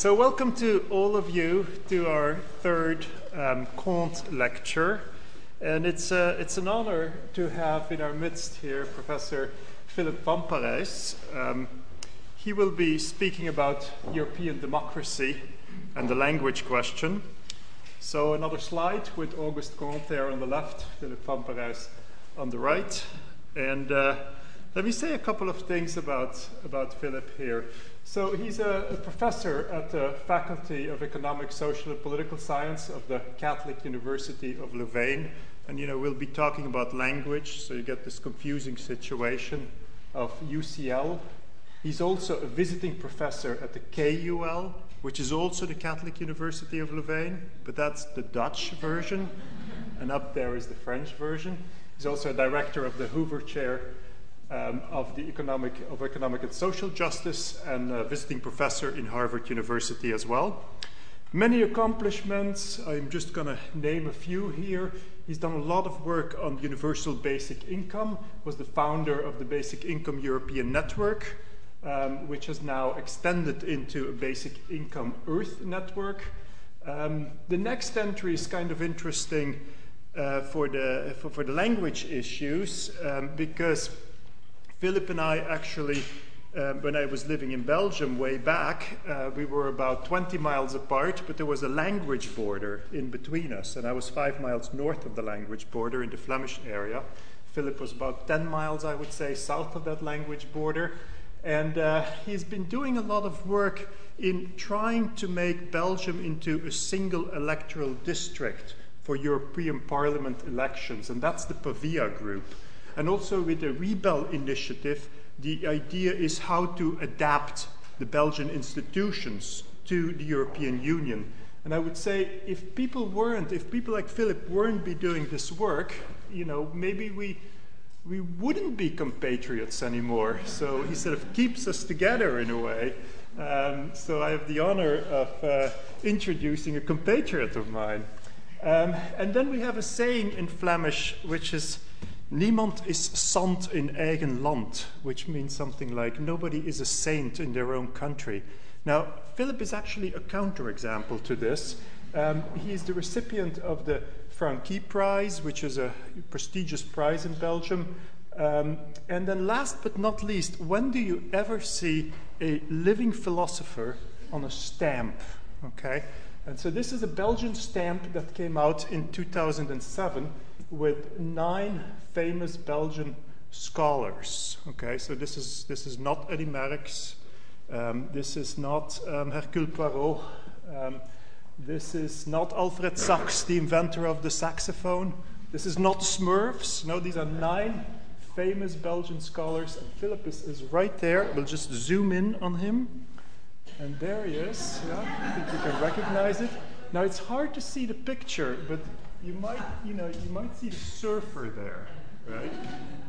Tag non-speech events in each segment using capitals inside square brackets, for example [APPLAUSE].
So, welcome to all of you to our third um, Comte lecture. And it's, uh, it's an honor to have in our midst here Professor Philippe Van Parijs. Um, he will be speaking about European democracy and the language question. So, another slide with Auguste Comte there on the left, Philippe Van Parijs on the right. And uh, let me say a couple of things about, about Philippe here. So he's a, a, professor at the Faculty of Economic, Social, and Political Science of the Catholic University of Louvain. And you know, we'll be talking about language, so you get this confusing situation of UCL. He's also a visiting professor at the KUL, which is also the Catholic University of Louvain, but that's the Dutch version, and up there is the French version. He's also a director of the Hoover Chair um, of the economic of economic and social justice and a visiting professor in Harvard University as well. Many accomplishments. I'm just going to name a few here. He's done a lot of work on universal basic income. Was the founder of the Basic Income European Network, um, which has now extended into a Basic Income Earth network. Um, the next entry is kind of interesting uh, for the for, for, the language issues um, because Philippe and I actually, uh, when I was living in Belgium way back, uh, we were about 20 miles apart, but there was a language border in between us, and I was five miles north of the language border in the Flemish area. Philippe was about 10 miles, I would say, south of that language border. And uh, he's been doing a lot of work in trying to make Belgium into a single electoral district for European Parliament elections, and that's the Pavia group. And also with the Re-Bel initiative, the idea is how to adapt the Belgian institutions to the European Union. And I would say if people weren't, if people like Philippe weren't be doing this work, you know, maybe we we wouldn't be compatriots anymore. So he sort of keeps us together in a way. Um, so I have the honor of uh, introducing a compatriot of mine. Um, and then we have a saying in Flemish, which is Niemand is sant in eigen land, which means something like nobody is a saint in their own country. Now, Philippe is actually a counterexample to this. Um, he is the recipient of the Franqui Prize, which is a prestigious prize in Belgium. Um, and then, last but not least, when do you ever see a living philosopher on a stamp? Okay? And so, this is a Belgian stamp that came out in 2007 with nine famous Belgian scholars. Okay, so this is this is not Eddy Merckx. Um, this is not um, Hercule Poirot. Um, this is not Alfred Sax, the inventor of the saxophone. This is not Smurfs. No, these are nine famous Belgian scholars. And Philippe is, is right there. We'll just zoom in on him. And there he is. Yeah, I think you can recognize it. Now it's hard to see the picture, but you might, you know, you might see the surfer there, right?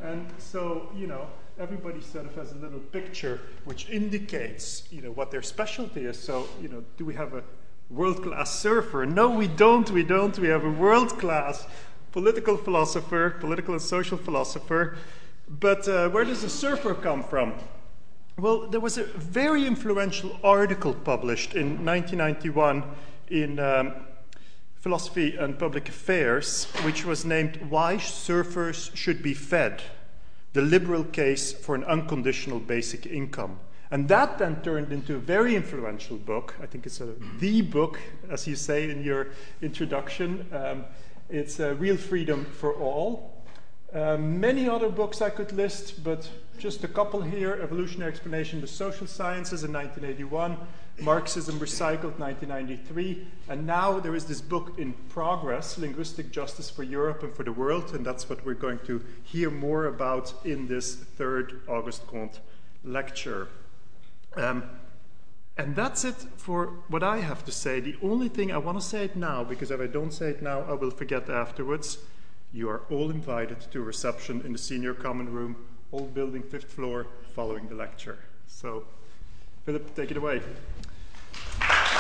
And so, you know, everybody sort of has a little picture which indicates, you know, what their specialty is. So, you know, do we have a world-class surfer? No, we don't. We don't. We have a world-class political philosopher, political and social philosopher. But uh, where does the surfer come from? Well, there was a very influential article published in 1991 in um, Philosophy and Public Affairs, which was named Why Surfers Should Be Fed The Liberal Case for an Unconditional Basic Income. And that then turned into a very influential book. I think it's a, the book, as you say in your introduction. Um, it's uh, Real Freedom for All. Uh, many other books I could list, but just a couple here Evolutionary Explanation of the Social Sciences in 1981, Marxism Recycled 1993, and now there is this book in progress, Linguistic Justice for Europe and for the World, and that's what we're going to hear more about in this third Auguste Comte lecture. Um, and that's it for what I have to say. The only thing I want to say it now, because if I don't say it now, I will forget afterwards. You are all invited to a reception in the senior common room, old building, fifth floor, following the lecture. So, Philippe, take it away. Thank you.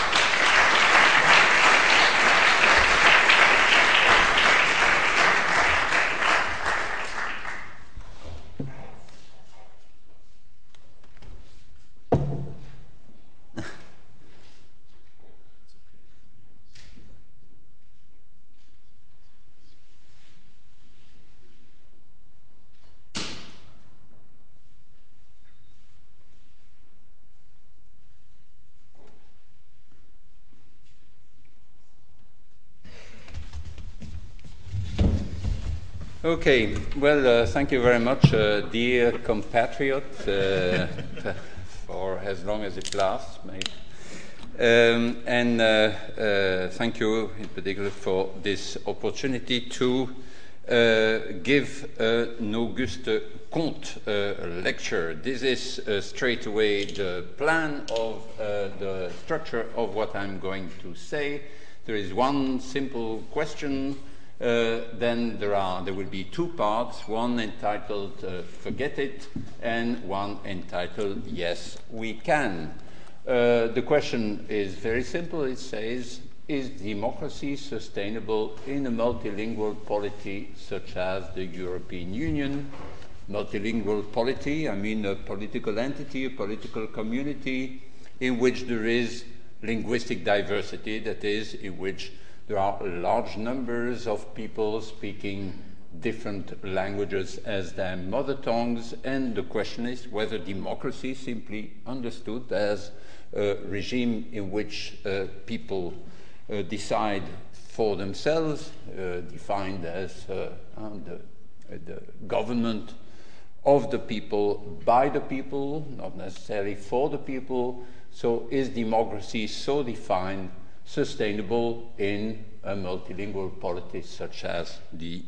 Okay, well, uh, thank you very much, uh, dear compatriot, uh, [LAUGHS] for as long as it lasts. Um, and uh, uh, thank you in particular for this opportunity to uh, give an Auguste Comte lecture. This is straight away the plan of the structure of what I'm going to say. There is one simple question uh, then there are there will be two parts, one entitled uh, "Forget It" and one entitled "Yes, We Can." Uh, the question is very simple. It says, "Is democracy sustainable in a multilingual polity such as the European Union?" Multilingual polity, I mean a political entity, a political community in which there is linguistic diversity, that is, in which there are large numbers of people speaking different languages as their mother tongues, and the question is whether democracy, simply understood as a regime in which uh, people uh, decide for themselves, uh, defined as uh, uh, the, the government of the people, by the people, not necessarily for the people. So, is democracy so defined sustainable in a multilingual polity such as the,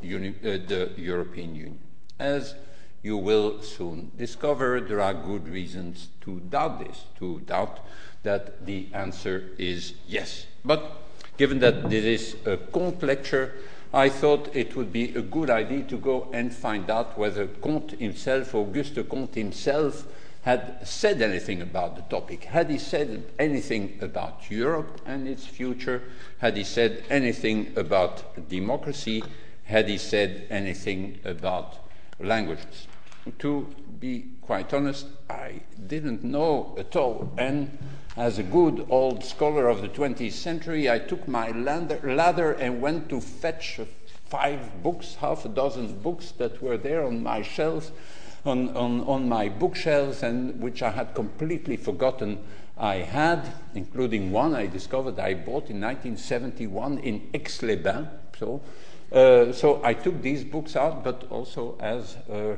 uni- uh, the European Union. As you will soon discover, there are good reasons to doubt this, to doubt that the answer is yes. But given that this is a Comte lecture, I thought it would be a good idea to go and find out whether Comte himself, Auguste Comte himself, had said anything about the topic. Had he said anything about Europe and its future? Had he said anything about democracy? Had he said anything about languages? To be quite honest, I didn't know at all. And as a good old scholar of the 20th century, I took my ladder and went to fetch five books, half a dozen books that were there on my shelves on, on, on my bookshelves and which I had completely forgotten I had, including one I discovered I bought in 1971 in Aix-les-Bains. So, uh, so I took these books out, but also as a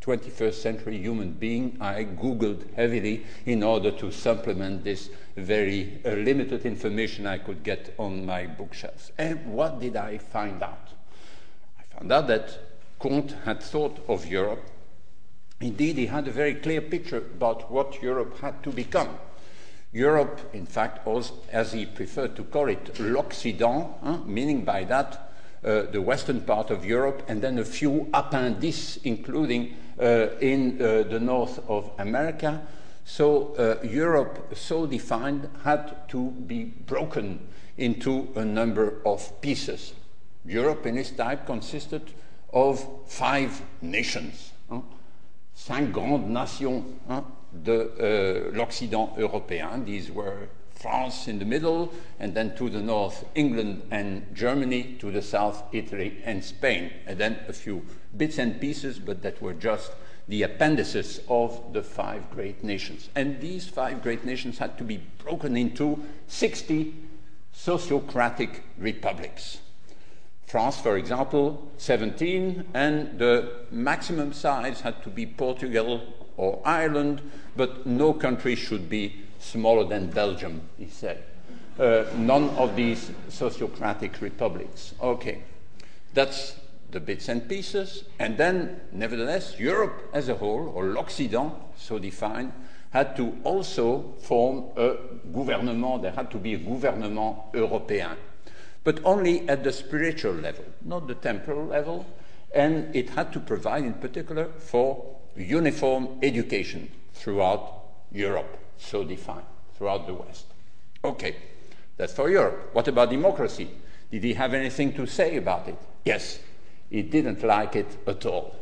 21st century human being, I Googled heavily in order to supplement this very uh, limited information I could get on my bookshelves. And what did I find out? I found out that Comte had thought of Europe Indeed, he had a very clear picture about what Europe had to become. Europe, in fact, as he preferred to call it, l'Occident, meaning by that uh, the western part of Europe, and then a few appendices, including uh, in uh, the north of America. So uh, Europe, so defined, had to be broken into a number of pieces. Europe, in its type, consisted of five nations. Huh? Cinq grandes nations hein, de uh, l'Occident européen. These were France in the middle, and then to the north, England and Germany, to the south, Italy and Spain, and then a few bits and pieces, but that were just the appendices of the five great nations. And these five great nations had to be broken into 60 sociocratic republics. France, for example, 17, and the maximum size had to be Portugal or Ireland, but no country should be smaller than Belgium, he said. Uh, none of these sociocratic republics. Okay, that's the bits and pieces. And then, nevertheless, Europe as a whole, or l'Occident, so defined, had to also form a gouvernement. There had to be a gouvernement européen but only at the spiritual level, not the temporal level. And it had to provide, in particular, for uniform education throughout Europe, so defined, throughout the West. Okay, that's for Europe. What about democracy? Did he have anything to say about it? Yes, he didn't like it at all.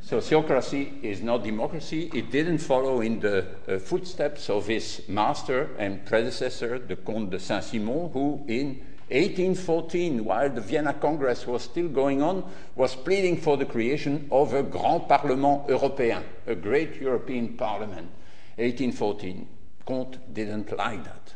so theocracy is not democracy. It didn't follow in the uh, footsteps of his master and predecessor, the Comte de Saint Simon, who in 1814, while the Vienna Congress was still going on, was pleading for the creation of a Grand Parlement Européen, a great European parliament. 1814. Comte didn't like that.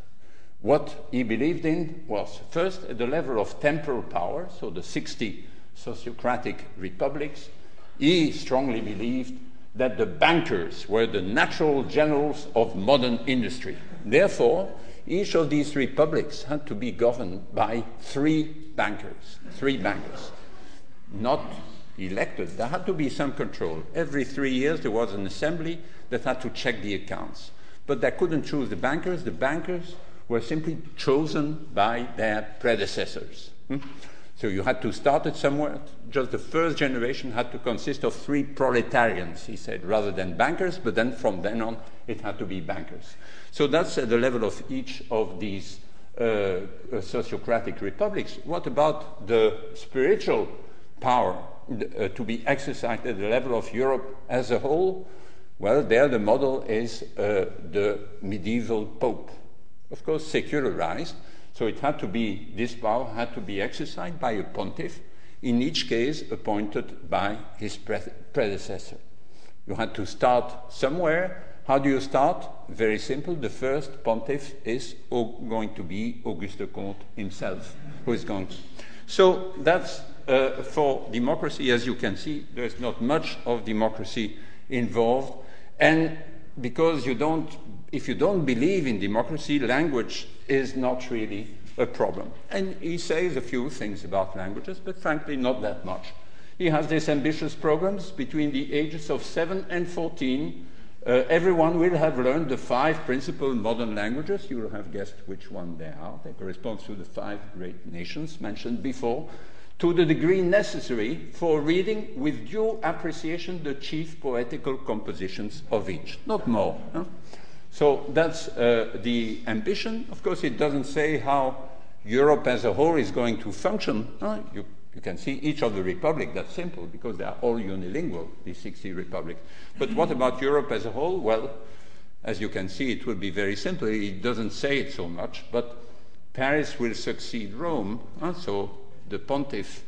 What he believed in was first at the level of temporal power, so the 60 sociocratic republics, he strongly believed that the bankers were the natural generals of modern industry. Therefore, each of these republics had to be governed by three bankers, three bankers, not elected. There had to be some control. Every three years, there was an assembly that had to check the accounts. But they couldn't choose the bankers. The bankers were simply chosen by their predecessors. Hmm? So you had to start it somewhere. Just the first generation had to consist of three proletarians, he said, rather than bankers, but then from then on it had to be bankers. So that's at the level of each of these uh, uh, sociocratic republics. What about the spiritual power uh, to be exercised at the level of Europe as a whole? Well, there the model is uh, the medieval pope. Of course, secularized, so it had to be, this power had to be exercised by a pontiff, in each case appointed by his pre- predecessor. You had to start somewhere. How do you start? Very simple. The first pontiff is going to be Auguste Comte himself, who is going to. So that's uh, for democracy. As you can see, there's not much of democracy involved. And because you don't if you don't believe in democracy, language is not really a problem. And he says a few things about languages, but frankly, not that much. He has these ambitious programs between the ages of 7 and 14. Uh, everyone will have learned the five principal modern languages. You will have guessed which one they are. They correspond to the five great nations mentioned before, to the degree necessary for reading with due appreciation the chief poetical compositions of each. Not more. Huh? So that's uh, the ambition. Of course, it doesn't say how Europe as a whole is going to function. Uh, you, you, can see each of the republics, that's simple because they are all unilingual, these 60 republics. But what about Europe as a whole? Well, as you can see, it will be very simple. It doesn't say it so much, but Paris will succeed Rome. Uh, so the pontiff,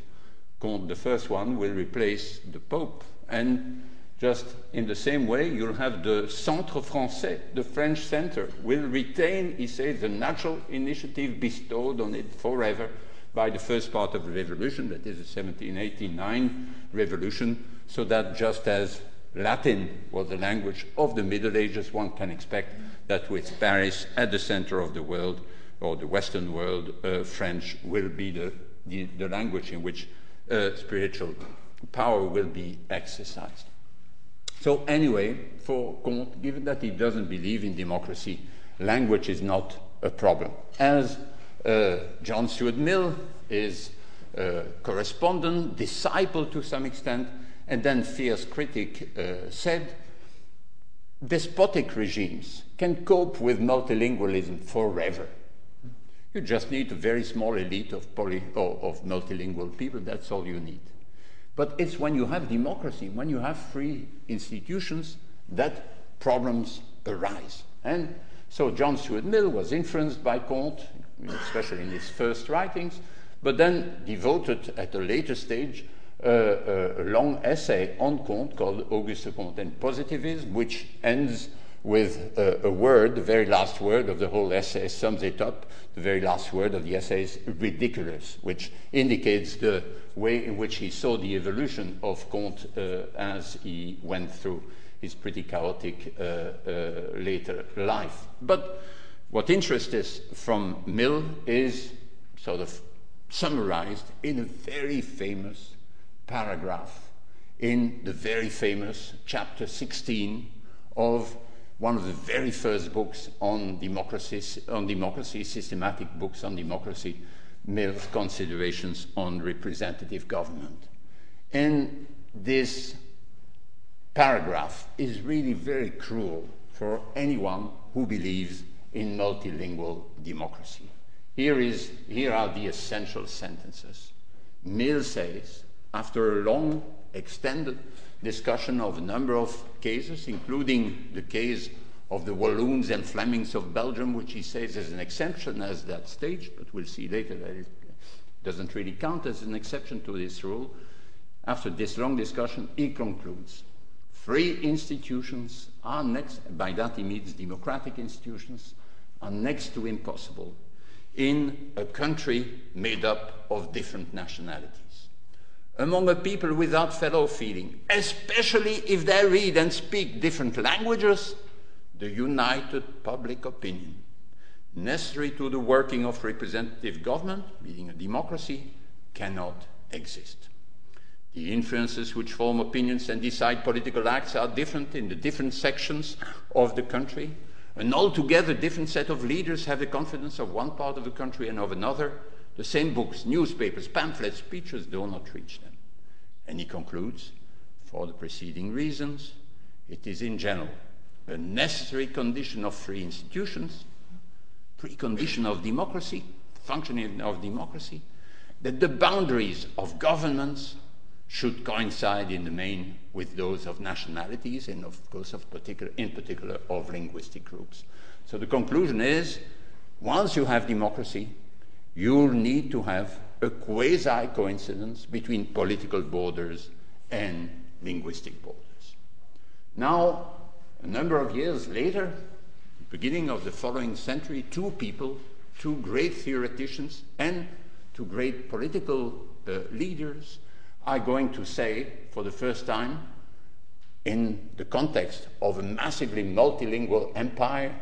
Comte the first one, will replace the Pope. And just in the same way, you'll have the Centre Français, the French center, will retain, he says, the natural initiative bestowed on it forever by the first part of the revolution, that is the 1789 revolution, so that just as Latin was the language of the Middle Ages, one can expect that with Paris at the center of the world, or the Western world, uh, French will be the, the, the, language in which uh, spiritual power will be exercised. So, anyway, for Comte, given that he doesn't believe in democracy, language is not a problem. As John Stuart Mill is a correspondent, disciple to some extent, and then fierce critic, uh, said, despotic regimes can cope with multilingualism forever. You just need a very small elite of, poly, of multilingual people, that's all you need. But it's when you have democracy, when you have free institutions, that problems arise. And so John Stuart Mill was influenced by Comte, especially in his first writings, but then devoted at a later stage uh, a long essay on Comte called Auguste Comte and Positivism, which ends with a, a, word, the very last word of the whole essay sums it up. The very last word of the essay is ridiculous, which indicates the way in which he saw the evolution of Comte uh, as he went through his pretty chaotic uh, uh, later life. But what interests us from Mill is sort of summarized in a very famous paragraph in the very famous chapter 16 of one of the very first books on democracy, on democracy, systematic books on democracy, Mill's Considerations on Representative Government. And this paragraph is really very cruel for anyone who believes in multilingual democracy. Here, is, here are the essential sentences. Mill says, after a long, extended discussion of a number of cases, including the case of the Walloons and Flemings of Belgium, which he says is an exception as that stage, but we'll see later that it doesn't really count as an exception to this rule. After this long discussion, he concludes free institutions are next, by that he means democratic institutions, are next to impossible in a country made up of different nationalities among a people without fellow feeling, especially if they read and speak different languages, the united public opinion necessary to the working of representative government, meaning a democracy, cannot exist. The influences which form opinions and decide political acts are different in the different sections of the country. An altogether different set of leaders have the confidence of one part of the country and of another. The same books, newspapers, pamphlets, speeches do not reach them. And he concludes, for the preceding reasons, it is in general a necessary condition of free institutions, precondition of democracy, functioning of democracy, that the boundaries of governments should coincide in the main with those of nationalities and of course of particular, in particular of linguistic groups. So the conclusion is once you have democracy, you'll need to have a quasi coincidence between political borders and linguistic borders. Now, a number of years later, beginning of the following century, two people, two great theoreticians and two great political uh, leaders are going to say for the first time in the context of a massively multilingual empire,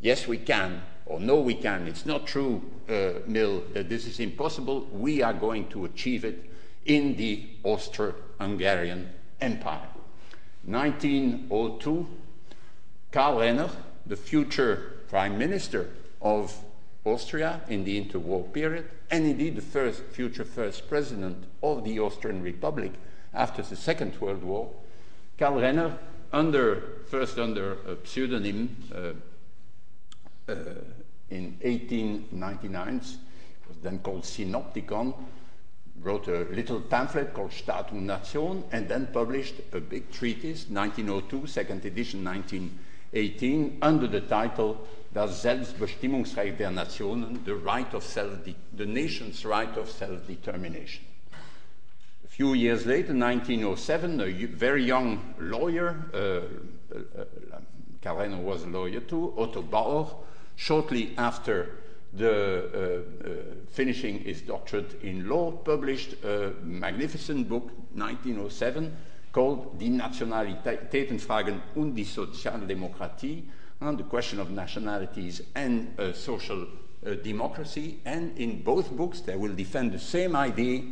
yes, we can, or no, we can. It's not true, uh, Mill, that this is impossible. We are going to achieve it in the Austro Hungarian Empire. 1902, Karl Renner, the future prime minister of Austria in the interwar period, and indeed the first future first president of the Austrian Republic after the Second World War, Karl Renner, under first under a pseudonym uh, uh, in 1899, was then called Synopticus, wrote a little pamphlet called Staat und Nation, and then published a big treatise, 1902, second edition, 1918, under the title Das Selbstbestimmungsrecht der Nationen, the right of self, the nation's right of self-determination. A few years later, 1907, a very young lawyer, uh, uh, uh Karl Renner was a lawyer too, Otto Bauer, shortly after the, uh, uh, finishing his doctorate in law, published a magnificent book, 1907, called Die Nationalitätenfragen und die Sozialdemokratie, on the question of nationalities and uh, social uh, democracy. And in both books, they will defend the same idea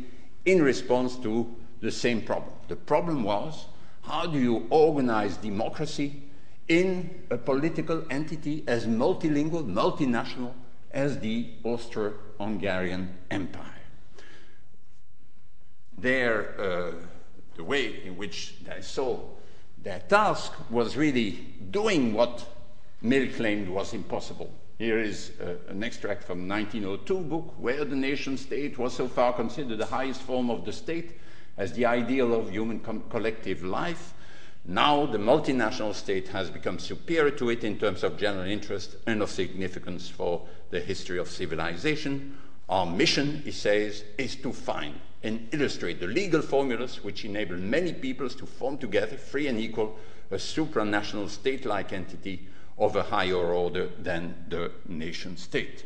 in response to the same problem. The problem was how do you organize democracy in a political entity as multilingual, multinational as the Austro Hungarian Empire? Their, uh, the way in which they saw their task was really doing what Mill claimed was impossible. Here is uh, an extract from 1902 book where the nation state was so far considered the highest form of the state as the ideal of human collective life. Now the multinational state has become superior to it in terms of general interest and of significance for the history of civilization. Our mission, he says, is to find and illustrate the legal formulas which enable many peoples to form together, free and equal, a supranational state like entity of a higher order than the nation state.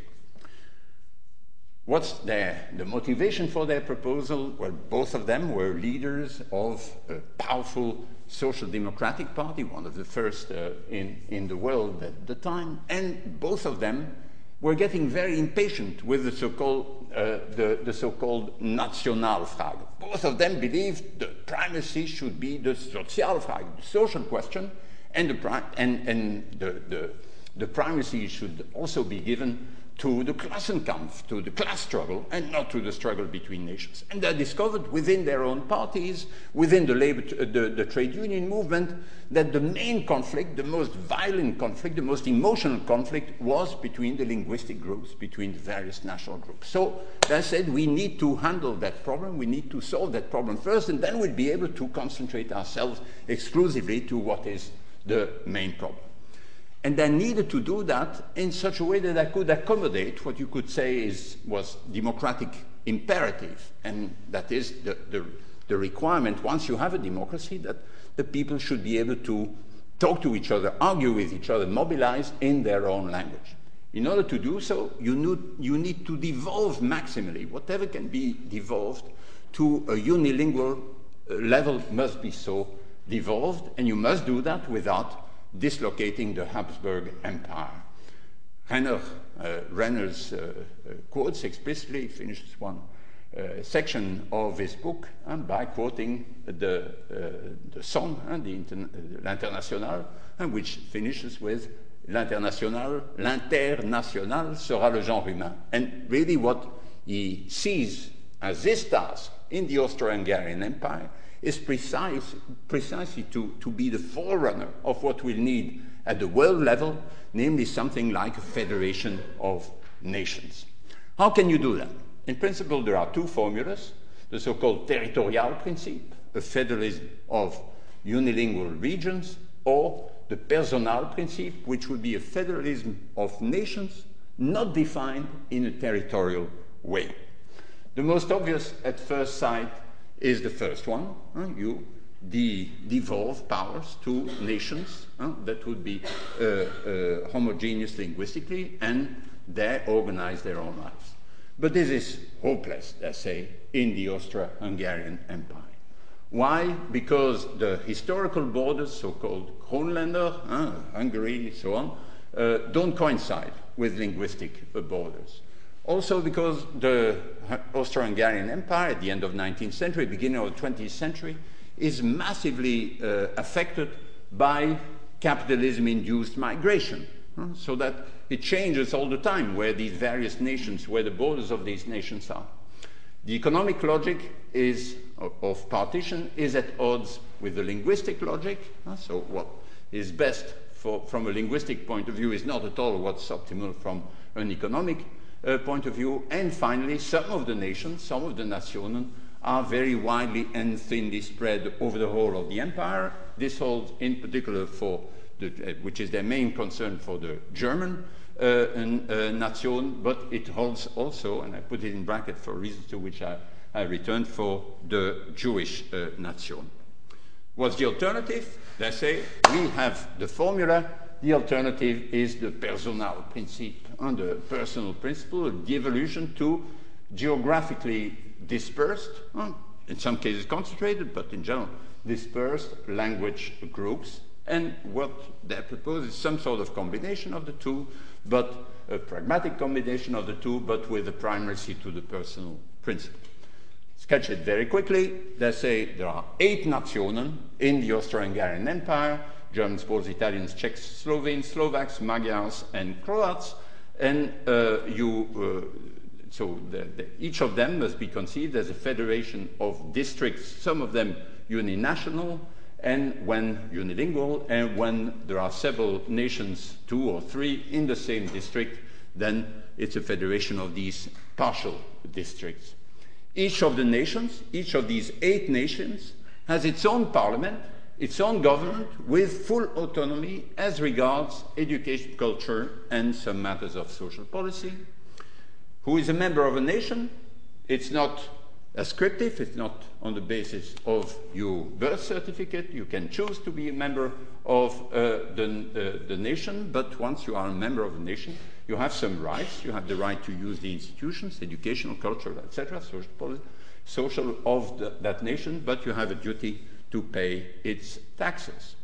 What's their, the motivation for their proposal? Well, both of them were leaders of a powerful social democratic party, one of the first uh, in, in the world at the time, and both of them were getting very impatient with the so-called, uh, the, the so-called Nationalfrage. Both of them believed the primacy should be the Sozialfrage, the social question, and the, and, and the, the, the primacy should also be given to the Klassenkampf, to the class struggle, and not to the struggle between nations. And they discovered within their own parties, within the, labor, uh, the, the, trade union movement, that the main conflict, the most violent conflict, the most emotional conflict was between the linguistic groups, between the various national groups. So they said we need to handle that problem, we need to solve that problem first, and then we'll be able to concentrate ourselves exclusively to what is the main problem. And they needed to do that in such a way that I could accommodate what you could say is, was democratic imperative, and that is the, the, the requirement, once you have a democracy, that the people should be able to talk to each other, argue with each other, mobilize in their own language. In order to do so, you need, you need to devolve maximally, whatever can be devolved, to a unilingual uh, level must be so devolved, and you must do that without dislocating the Habsburg Empire. Renner, uh, Renner's uh, uh, quotes explicitly, finishes one uh, section of his book by quoting the, uh, the song, the inter- l'International, which finishes with L'international, l'international sera le genre humain. And really, what he sees as this task in the Austro Hungarian Empire is precise, precisely to, to be the forerunner of what we'll need at the world level, namely something like a federation of nations. How can you do that? In principle, there are two formulas the so called territorial principle, a federalism of unilingual regions, or the personal principle, which would be a federalism of nations not defined in a territorial way. The most obvious at first sight is the first one. Uh, you de- devolve powers to nations uh, that would be uh, uh homogeneous linguistically and they organize their own lives. But this is hopeless, let's say, in the Austro Hungarian Empire. Why? Because the historical borders, so called Kronländer, Hungary, so on, uh, don't coincide with linguistic borders. Also, because the Austro Hungarian Empire at the end of the 19th century, beginning of the 20th century, is massively uh, affected by capitalism induced migration. So that it changes all the time where these various nations, where the borders of these nations are. The economic logic is, of partition is at odds with the linguistic logic. So, what is best for, from a linguistic point of view is not at all what's optimal from an economic uh, point of view. And finally, some of the nations, some of the nationen, are very widely and thinly spread over the whole of the empire. This holds in particular for the, uh, which is their main concern for the German uh, uh, nation, but it holds also, and I put it in bracket for reasons to which I, I returned, for the Jewish uh, nation. What's the alternative? They say we have the formula. The alternative is the personal principle, the personal principle, the evolution to geographically dispersed, in some cases concentrated, but in general dispersed language groups and what they propose is some sort of combination of the two, but a pragmatic combination of the two, but with a primacy to the personal principle. Sketch it very quickly. They say there are eight nationen in the Austro-Hungarian Empire, Germans, Poles, Italians, Czechs, Slovenes, Slovaks, Magyars, and Croats. And uh, you, uh, so the, the, each of them must be conceived as a federation of districts, some of them uninational, and when unilingual, and when there are several nations, two or three, in the same district, then it's a federation of these partial districts. Each of the nations, each of these eight nations, has its own parliament, its own government, with full autonomy as regards education, culture, and some matters of social policy. Who is a member of a nation? It's not ascriptive. It's not on the basis of your birth certificate. You can choose to be a member of uh, the, uh, the nation, but once you are a member of a nation, you have some rights. You have the right to use the institutions, educational, cultural, etc., social, social of the, that nation, but you have a duty to pay its taxes.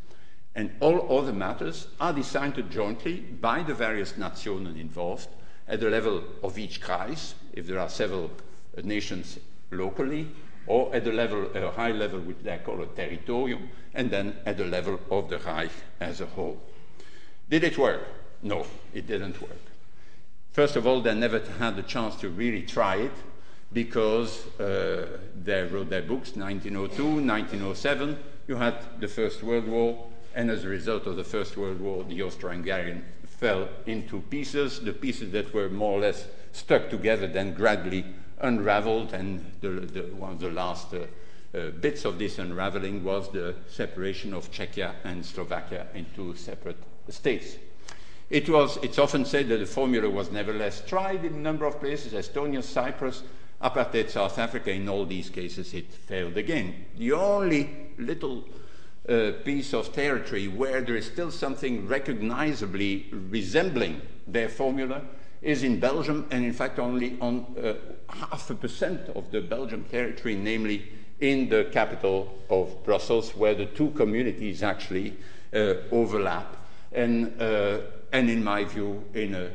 And all other matters are decided jointly by the various nationen involved at the level of each Kreis, if there are several nations locally or at the level, a high level, which they call a territorium, and then at the level of the Reich as a whole. Did it work? No, it didn't work. First of all, they never had the chance to really try it because uh, they wrote their books 1902, 1907. You had the First World War, and as a result of the First World War, the Austro Hungarian fell into pieces. The pieces that were more or less stuck together then gradually unraveled, and the, the, one of the last uh, uh, bits of this unraveling was the separation of Czechia and Slovakia into separate states. It was, it's often said that the formula was nevertheless tried in a number of places Estonia, Cyprus, apartheid South Africa. In all these cases, it failed again. The only little uh, piece of territory where there is still something recognizably resembling their formula is in Belgium, and in fact only on uh, half a percent of the Belgian territory, namely in the capital of Brussels, where the two communities actually uh, overlap, and, uh, and in my view, in a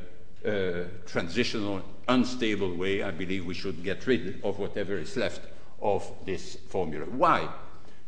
uh, transitional, unstable way, I believe we should get rid of whatever is left of this formula. Why?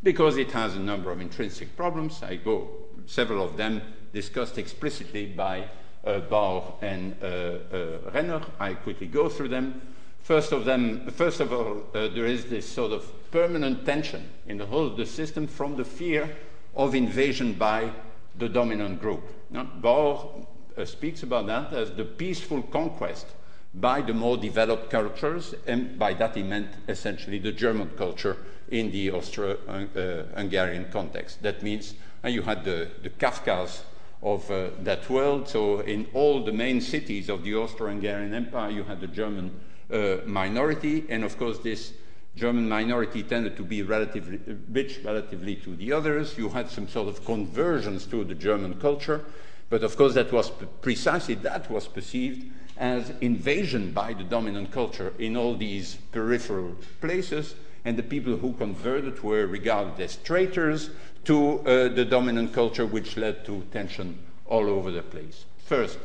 Because it has a number of intrinsic problems. I go, several of them discussed explicitly by uh, Bauer and uh, uh, Renner. I quickly go through them. First of them, first of all, uh, there is this sort of permanent tension in the whole of the system from the fear of invasion by the dominant group. Now, Bauer uh, speaks about that as the peaceful conquest by the more developed cultures, and by that he meant essentially the German culture in the Austro-Hungarian context. That means uh, you had the, the Kafkas of uh, that world. So in all the main cities of the Austro-Hungarian Empire, you had the German uh, minority, and of course this German minority tended to be relatively rich relatively to the others. You had some sort of conversions to the German culture, but of course that was precisely that was perceived as invasion by the dominant culture in all these peripheral places, and the people who converted were regarded as traitors to uh, the dominant culture, which led to tension all over the place. First.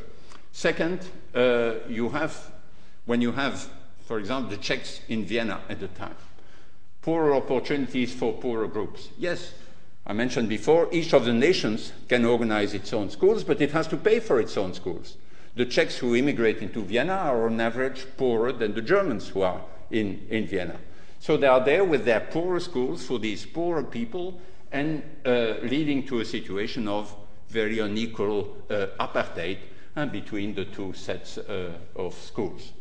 Second, uh, you have, when you have, for example, the Czechs in Vienna at the time, poorer opportunities for poorer groups. Yes, I mentioned before, each of the nations can organize its own schools, but it has to pay for its own schools. The Czechs who immigrate into Vienna are on average poorer than the Germans who are in, in Vienna. So they are there with their poorer schools for these poorer people and uh, leading to a situation of very unequal uh, apartheid uh, between the two sets uh, of schools.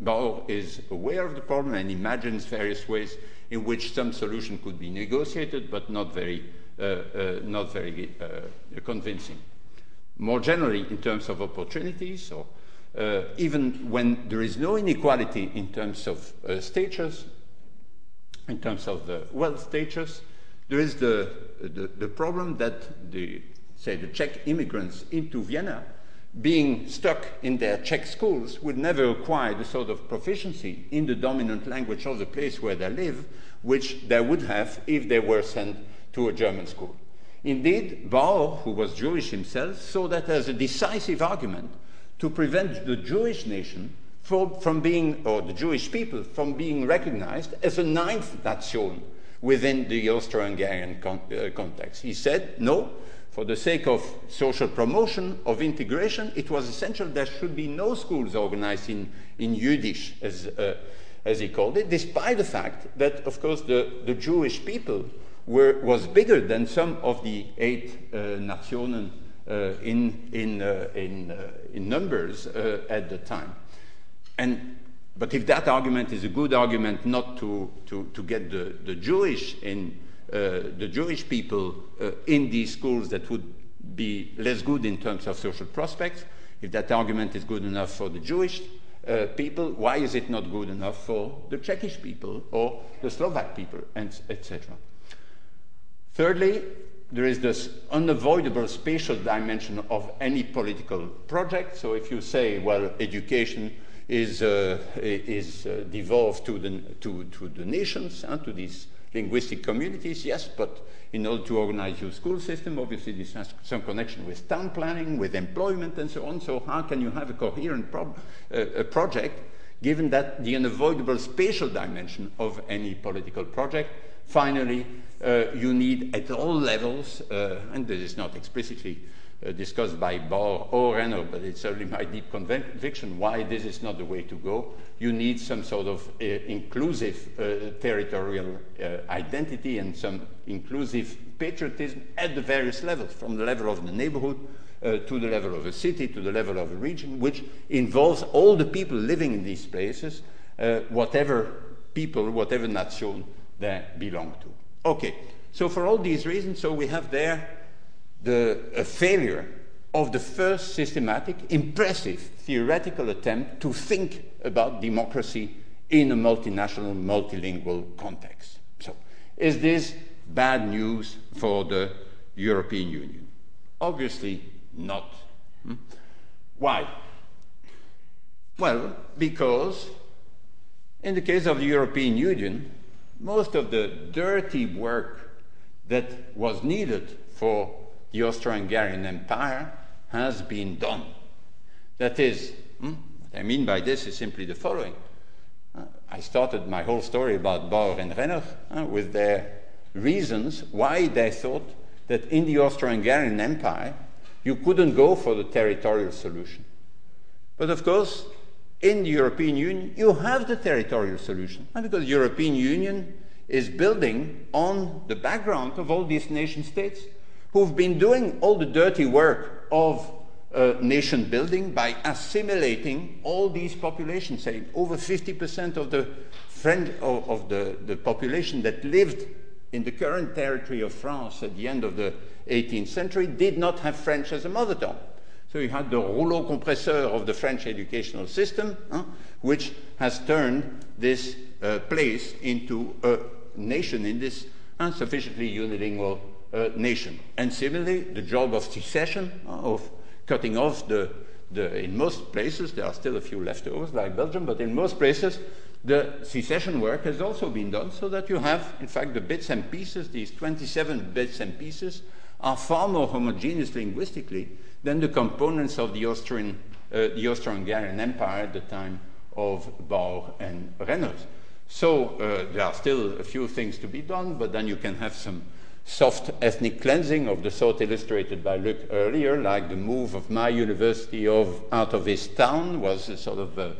Bauer is aware of the problem and imagines various ways in which some solution could be negotiated, but not very, uh, uh, not very convincing more generally in terms of opportunities, or uh, even when there is no inequality in terms of uh, status, in terms of the wealth status, there is the, the, the, problem that the, say, the Czech immigrants into Vienna, being stuck in their Czech schools, would never acquire the sort of proficiency in the dominant language of the place where they live, which they would have if they were sent to a German school. Indeed, Bauer, who was Jewish himself, saw that as a decisive argument to prevent the Jewish nation from, being, or the Jewish people, from being recognized as a ninth nation within the Austro-Hungarian con uh, context. He said, no, for the sake of social promotion, of integration, it was essential there should be no schools organized in, in Yiddish, as, uh, as he called it, despite the fact that, of course, the, the Jewish people were, was bigger than some of the eight uh, nationen uh, in, in, uh, in, in numbers at the time. And, but if that argument is a good argument not to, to, to get the, the Jewish in, the Jewish people in these schools that would be less good in terms of social prospects, if that argument is good enough for the Jewish uh, people, why is it not good enough for the Czechish people or the Slovak people, etc. Thirdly, there is this unavoidable spatial dimension of any political project. So if you say, well, education is, uh, is uh, devolved to the, to, to the nations, uh, to these linguistic communities, yes, but in order to organize your school system, obviously this has some connection with town planning, with employment, and so on. So how can you have a coherent uh, a project given that the unavoidable spatial dimension of any political project Finally, uh, you need at all levels, uh, and this is not explicitly uh, discussed by Bauer or Renner, but it's certainly my deep conviction why this is not the way to go. You need some sort of uh, inclusive uh, territorial uh, identity and some inclusive patriotism at the various levels, from the level of the neighborhood to the level of a city, to the level of a region, which involves all the people living in these places, whatever people, whatever nation they belong to. Okay, so for all these reasons, so we have there the a failure of the first systematic, impressive theoretical attempt to think about democracy in a multinational, multilingual context. So, is this bad news for the European Union? Obviously not. Hmm? Why? Well, because in the case of the European Union, most of the dirty work that was needed for the Austro Hungarian Empire has been done. That is, hmm, what I mean by this is simply the following. Uh, I started my whole story about Bauer and Renner uh, with their reasons why they thought that in the Austro Hungarian Empire you couldn't go for the territorial solution. But of course, in the European Union, you have the territorial solution. And because the European Union is building on the background of all these nation states who've been doing all the dirty work of uh, nation building by assimilating all these populations, saying over 50% of the French, of, of the, the population that lived in the current territory of France at the end of the 18th century did not have French as a mother tongue. So you had the rouleau compresseur of the French educational system, huh, which has turned this uh, place into a nation in this insufficiently unilingual uh, nation. And similarly, the job of secession, uh, of cutting off the, the, in most places, there are still a few leftovers like Belgium, but in most places, the secession work has also been done so that you have, in fact, the bits and pieces, these 27 bits and pieces, are far more homogeneous linguistically than the components of the Austrian, uh, the Austro-Hungarian Empire at the time of Bauer and Renners. So uh, there are still a few things to be done, but then you can have some soft ethnic cleansing of the sort illustrated by Luc earlier, like the move of my university of, out of this town was a sort of a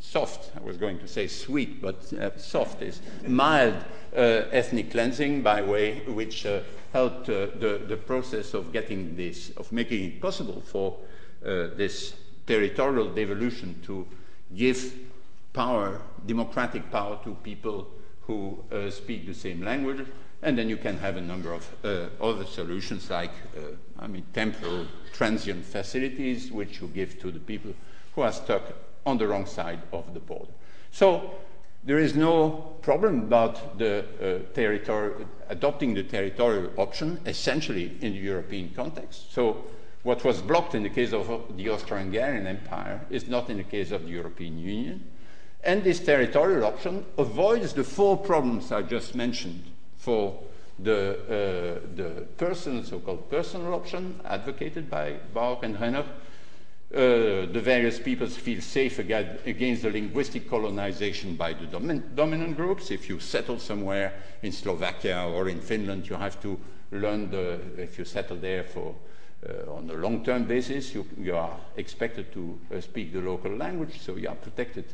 soft, I was going to say sweet, but uh, soft is mild uh, ethnic cleansing by way which uh, helped uh, the, the process of getting this, of making it possible for uh, this territorial devolution to give power, democratic power to people who uh, speak the same language. And then you can have a number of uh, other solutions like, uh, I mean, temporal transient facilities, which you give to the people who are stuck on the wrong side of the border. So there is no problem about the uh, adopting the territorial option, essentially in the European context. So, what was blocked in the case of the Austro Hungarian Empire is not in the case of the European Union. And this territorial option avoids the four problems I just mentioned for the, uh, the personal, so called personal option advocated by Bauer and Renner uh, the various peoples feel safe against the linguistic colonization by the domin dominant groups. If you settle somewhere in Slovakia or in Finland, you have to learn the, if you settle there for, uh, on a long term basis, you, you, are expected to uh, speak the local language, so you are protected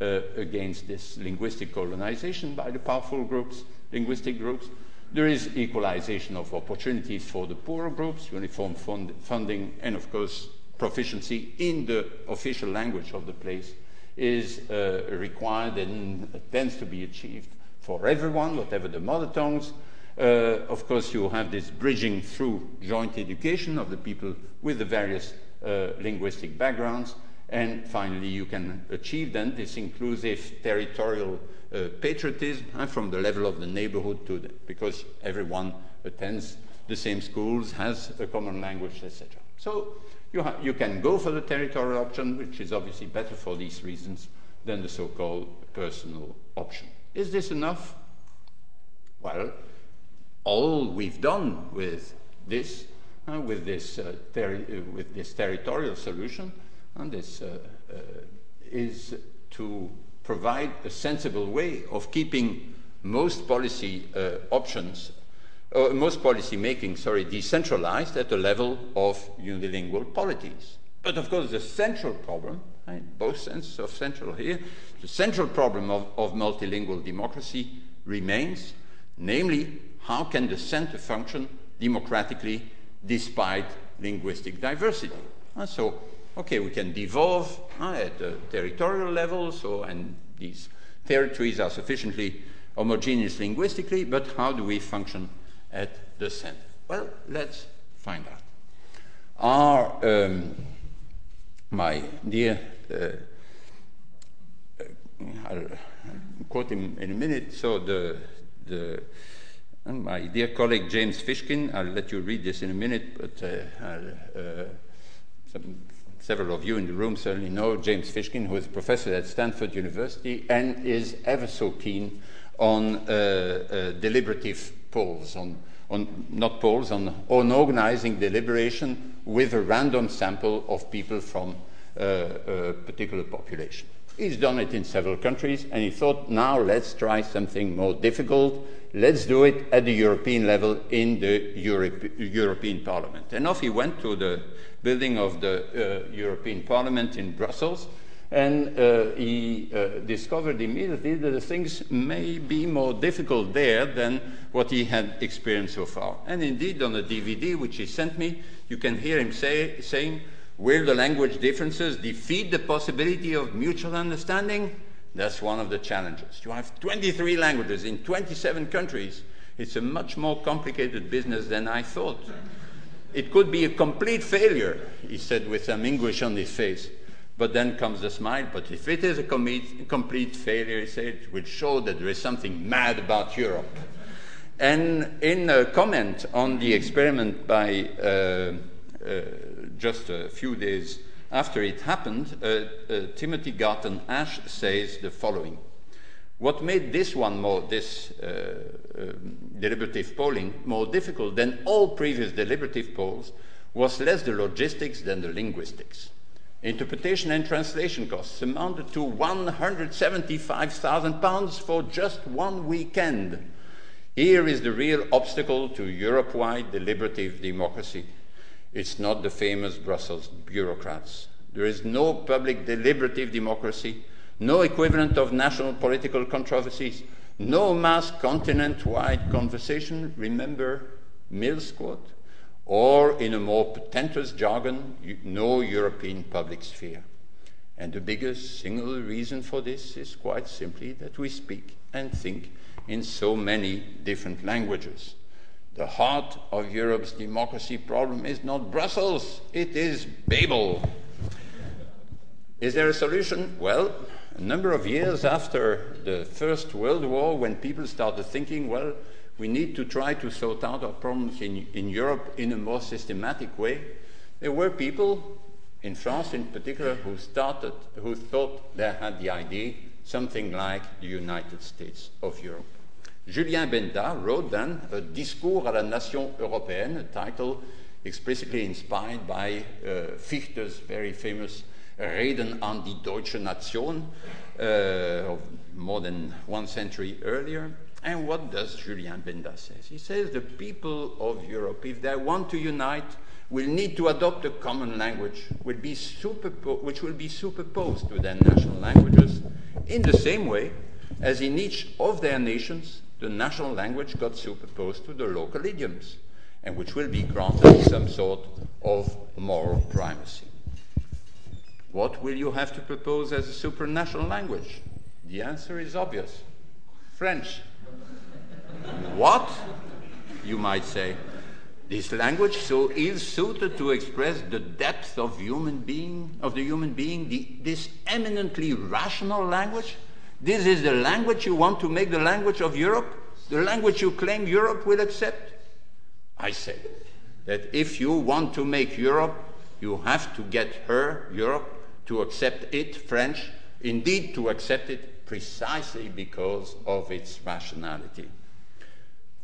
uh, against this linguistic colonization by the powerful groups, linguistic groups. There is equalization of opportunities for the poorer groups, uniform fund funding, and of course, proficiency in the official language of the place is uh, required and tends to be achieved for everyone, whatever the mother tongues. Uh, of course, you have this bridging through joint education of the people with the various uh, linguistic backgrounds. And finally, you can achieve then this inclusive territorial uh, patriotism from the level of the neighborhood to the, because everyone attends the same schools, has a common language, etc. So you, you can go for the territorial option, which is obviously better for these reasons than the so-called personal option. Is this enough? Well, all we've done with this, uh, with, this uh, uh, with this territorial solution, and this uh, uh, is to provide a sensible way of keeping most policy uh, options most policy making, sorry, decentralized at the level of unilingual polities. But of course, the central problem, in both senses of central here, the central problem of, of multilingual democracy remains, namely, how can the center function democratically despite linguistic diversity? Uh, so, okay, we can devolve uh, at the territorial level, so, and these territories are sufficiently homogeneous linguistically, but how do we function at the center? Well, let's find out. Our, um, my dear, uh, uh, I'll quote him in a minute. So the, the my dear colleague James Fishkin, I'll let you read this in a minute, but uh, uh some several of you in the room certainly know James Fishkin, who is a professor at Stanford University and is ever so keen on uh, uh, deliberative polls, on, on not polls, on, on organizing deliberation with a random sample of people from uh, a particular population. He's done it in several countries, and he thought, now let's try something more difficult. Let's do it at the European level in the Europe, European Parliament. And off he went to the building of the uh, European Parliament in Brussels, and uh, he uh, discovered immediately that things may be more difficult there than what he had experienced so far. And indeed, on the DVD which he sent me, you can hear him say, saying, Will the language differences defeat the possibility of mutual understanding? That's one of the challenges. You have 23 languages in 27 countries. It's a much more complicated business than I thought. It could be a complete failure, he said with some English on his face. But then comes the smile. But if it is a complete failure, he said, it will show that there is something mad about Europe. And in a comment on the experiment by uh, uh, just a few days after it happened, uh, uh, Timothy Garton Ash says the following. What made this one more, this uh, um, deliberative polling, more difficult than all previous deliberative polls was less the logistics than the linguistics. Interpretation and translation costs amounted to 175,000 pounds for just one weekend. Here is the real obstacle to Europe wide deliberative democracy it's not the famous Brussels bureaucrats. There is no public deliberative democracy, no equivalent of national political controversies, no mass continent wide conversation. Remember Mill's quote? Or, in a more pretentious jargon, no European public sphere. And the biggest single reason for this is quite simply that we speak and think in so many different languages. The heart of Europe's democracy problem is not Brussels, it is Babel. Is there a solution? Well, a number of years after the First World War, when people started thinking, well, we need to try to sort out our problems in, in Europe in a more systematic way, there were people, in France in particular, who started, who thought they had the idea, something like the United States of Europe. Julien Benda wrote then a Discours à la Nation Européenne, a title explicitly inspired by uh, Fichte's very famous Reden an die Deutsche Nation, uh, more than one century earlier. And what does Julien Benda say? He says the people of Europe, if they want to unite, will need to adopt a common language will be which will be superposed to their national languages in the same way as in each of their nations the national language got superposed to the local idioms, and which will be granted some sort of moral primacy. What will you have to propose as a supranational language? The answer is obvious French. What? You might say. This language so ill suited to express the depth of human being, of the human being, the, this eminently rational language, this is the language you want to make the language of Europe? The language you claim Europe will accept? I say that if you want to make Europe, you have to get her, Europe, to accept it, French, indeed to accept it precisely because of its rationality.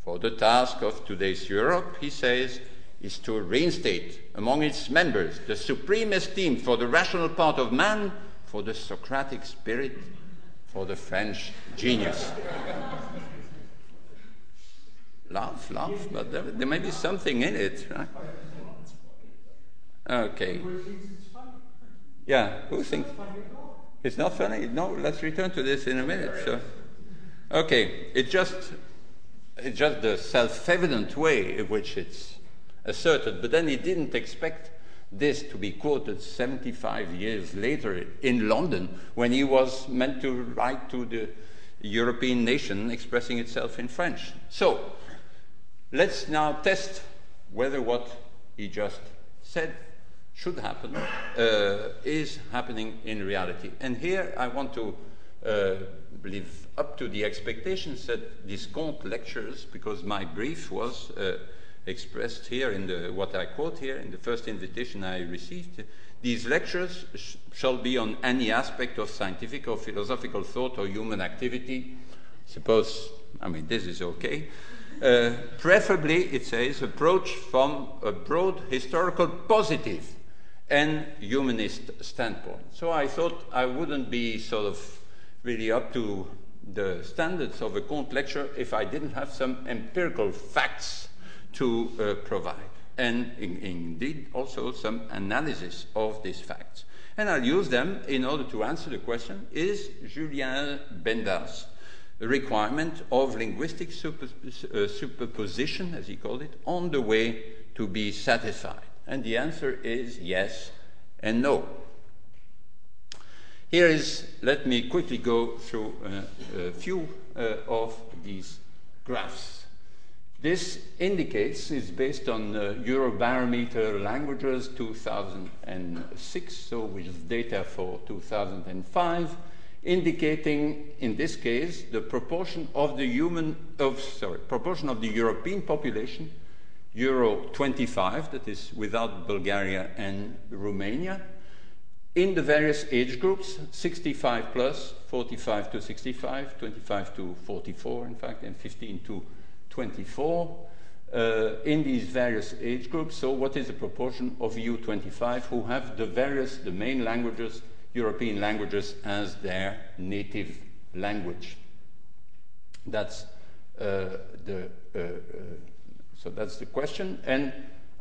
For the task of today's Europe, he says, is to reinstate among its members the supreme esteem for the rational part of man, for the Socratic spirit, for the French genius. laugh, laugh, but there, there, may be something in it, right? Okay. Yeah, who thinks it's not funny? No, let's return to this in a minute. So, okay, it just just the self-evident way in which it's asserted, but then he didn't expect this to be quoted 75 years later in London when he was meant to write to the European nation expressing itself in French. So let's now test whether what he just said should happen uh, is happening in reality. And here I want to uh, live up to the expectations that these Comte lectures, because my brief was uh, expressed here in the, what I quote here in the first invitation I received. These lectures sh- shall be on any aspect of scientific or philosophical thought or human activity. Suppose, I mean, this is okay. Uh, preferably, it says, approach from a broad historical positive and humanist standpoint. So I thought I wouldn't be sort of really up to the standards of a Comte lecture if I didn't have some empirical facts to uh, provide, and in, indeed also some analysis of these facts. And I'll use them in order to answer the question is Julien Benda's requirement of linguistic super, uh, superposition, as he called it, on the way to be satisfied? And the answer is yes and no. Here is, let me quickly go through uh, a few uh, of these graphs. This indicates, is based on uh, Eurobarometer Languages 2006, so which is data for 2005, indicating, in this case, the proportion of the human, of, sorry, proportion of the European population, Euro 25, that is without Bulgaria and Romania, in the various age groups 65 plus, 45 to 65, 25 to 44, in fact, and 15 to 24. Uh, in these various age groups, so what is the proportion of EU25 who have the various, the main languages, European languages, as their native language? That's uh, the uh, uh so that's the question, and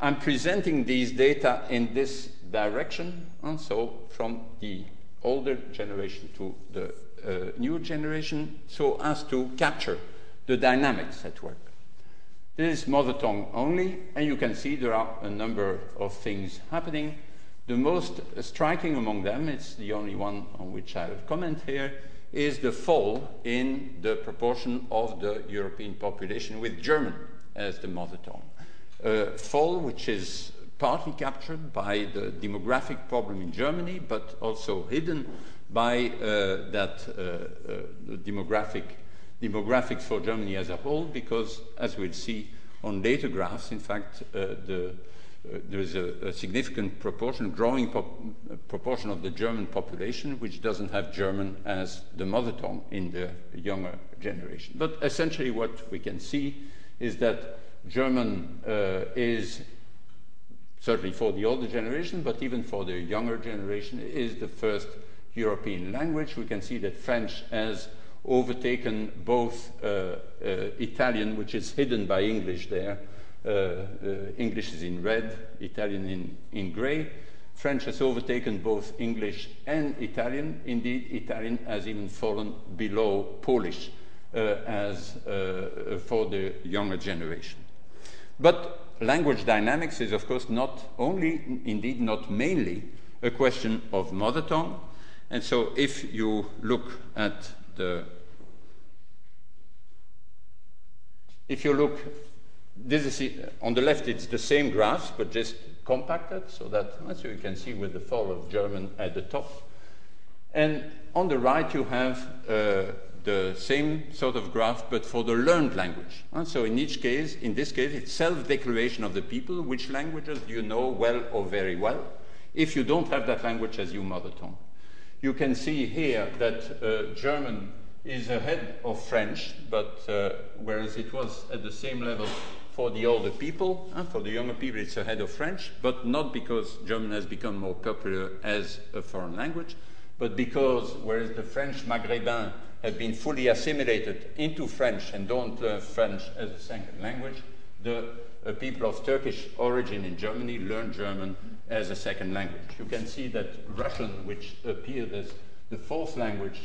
I'm presenting these data in this direction, and so from the older generation to the uh, new generation, so as to capture the dynamics at work. This is mother tongue only, and you can see there are a number of things happening. The most striking among them, it's the only one on which I will comment here, is the fall in the proportion of the European population with German as the mother tongue. Uh, fall, which is partly captured by the demographic problem in Germany, but also hidden by uh, that uh, uh, demographic demographics for Germany as a whole, because as we'll see on later graphs, in fact, uh, the, uh, there is a, a, significant proportion, growing proportion of the German population which doesn't have German as the mother tongue in the younger generation. But essentially, what we can see is that German uh, is certainly for the older generation, but even for the younger generation, is the first European language. We can see that French has overtaken both uh, uh, Italian, which is hidden by English there. Uh, uh, English is in red, Italian in, in gray. French has overtaken both English and Italian. Indeed, Italian has even fallen below Polish uh, as uh, for the younger generation. But language dynamics is, of course, not only, indeed, not mainly, a question of mother tongue. And so if you look at the if you look this is on the left it's the same graphs but just compacted so that so you can see with the fall of German at the top and on the right you have uh, the same sort of graph, but for the learned language. And so in each case, in this case, it's self-declaration of the people. Which languages do you know well or very well? If you don't have that language as your mother tongue. You can see here that uh, German is ahead of French, but uh, whereas it was at the same level for the older people, for the younger people it's ahead of French, but not because German has become more popular as a foreign language, but because whereas the French Maghrébin have been fully assimilated into French and don't learn French as a second language, the uh, people of Turkish origin in Germany learn German as a second language. You can see that Russian, which appeared as the fourth language,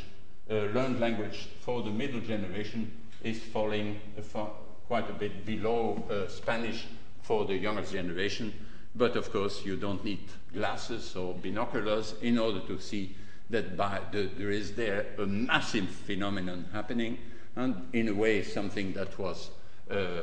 uh, learned language for the middle generation, is falling uh, quite a bit below uh, Spanish for the younger generation. But of course, you don't need glasses or binoculars in order to see that by the, there is there a massive phenomenon happening, and in a way something that was uh, uh,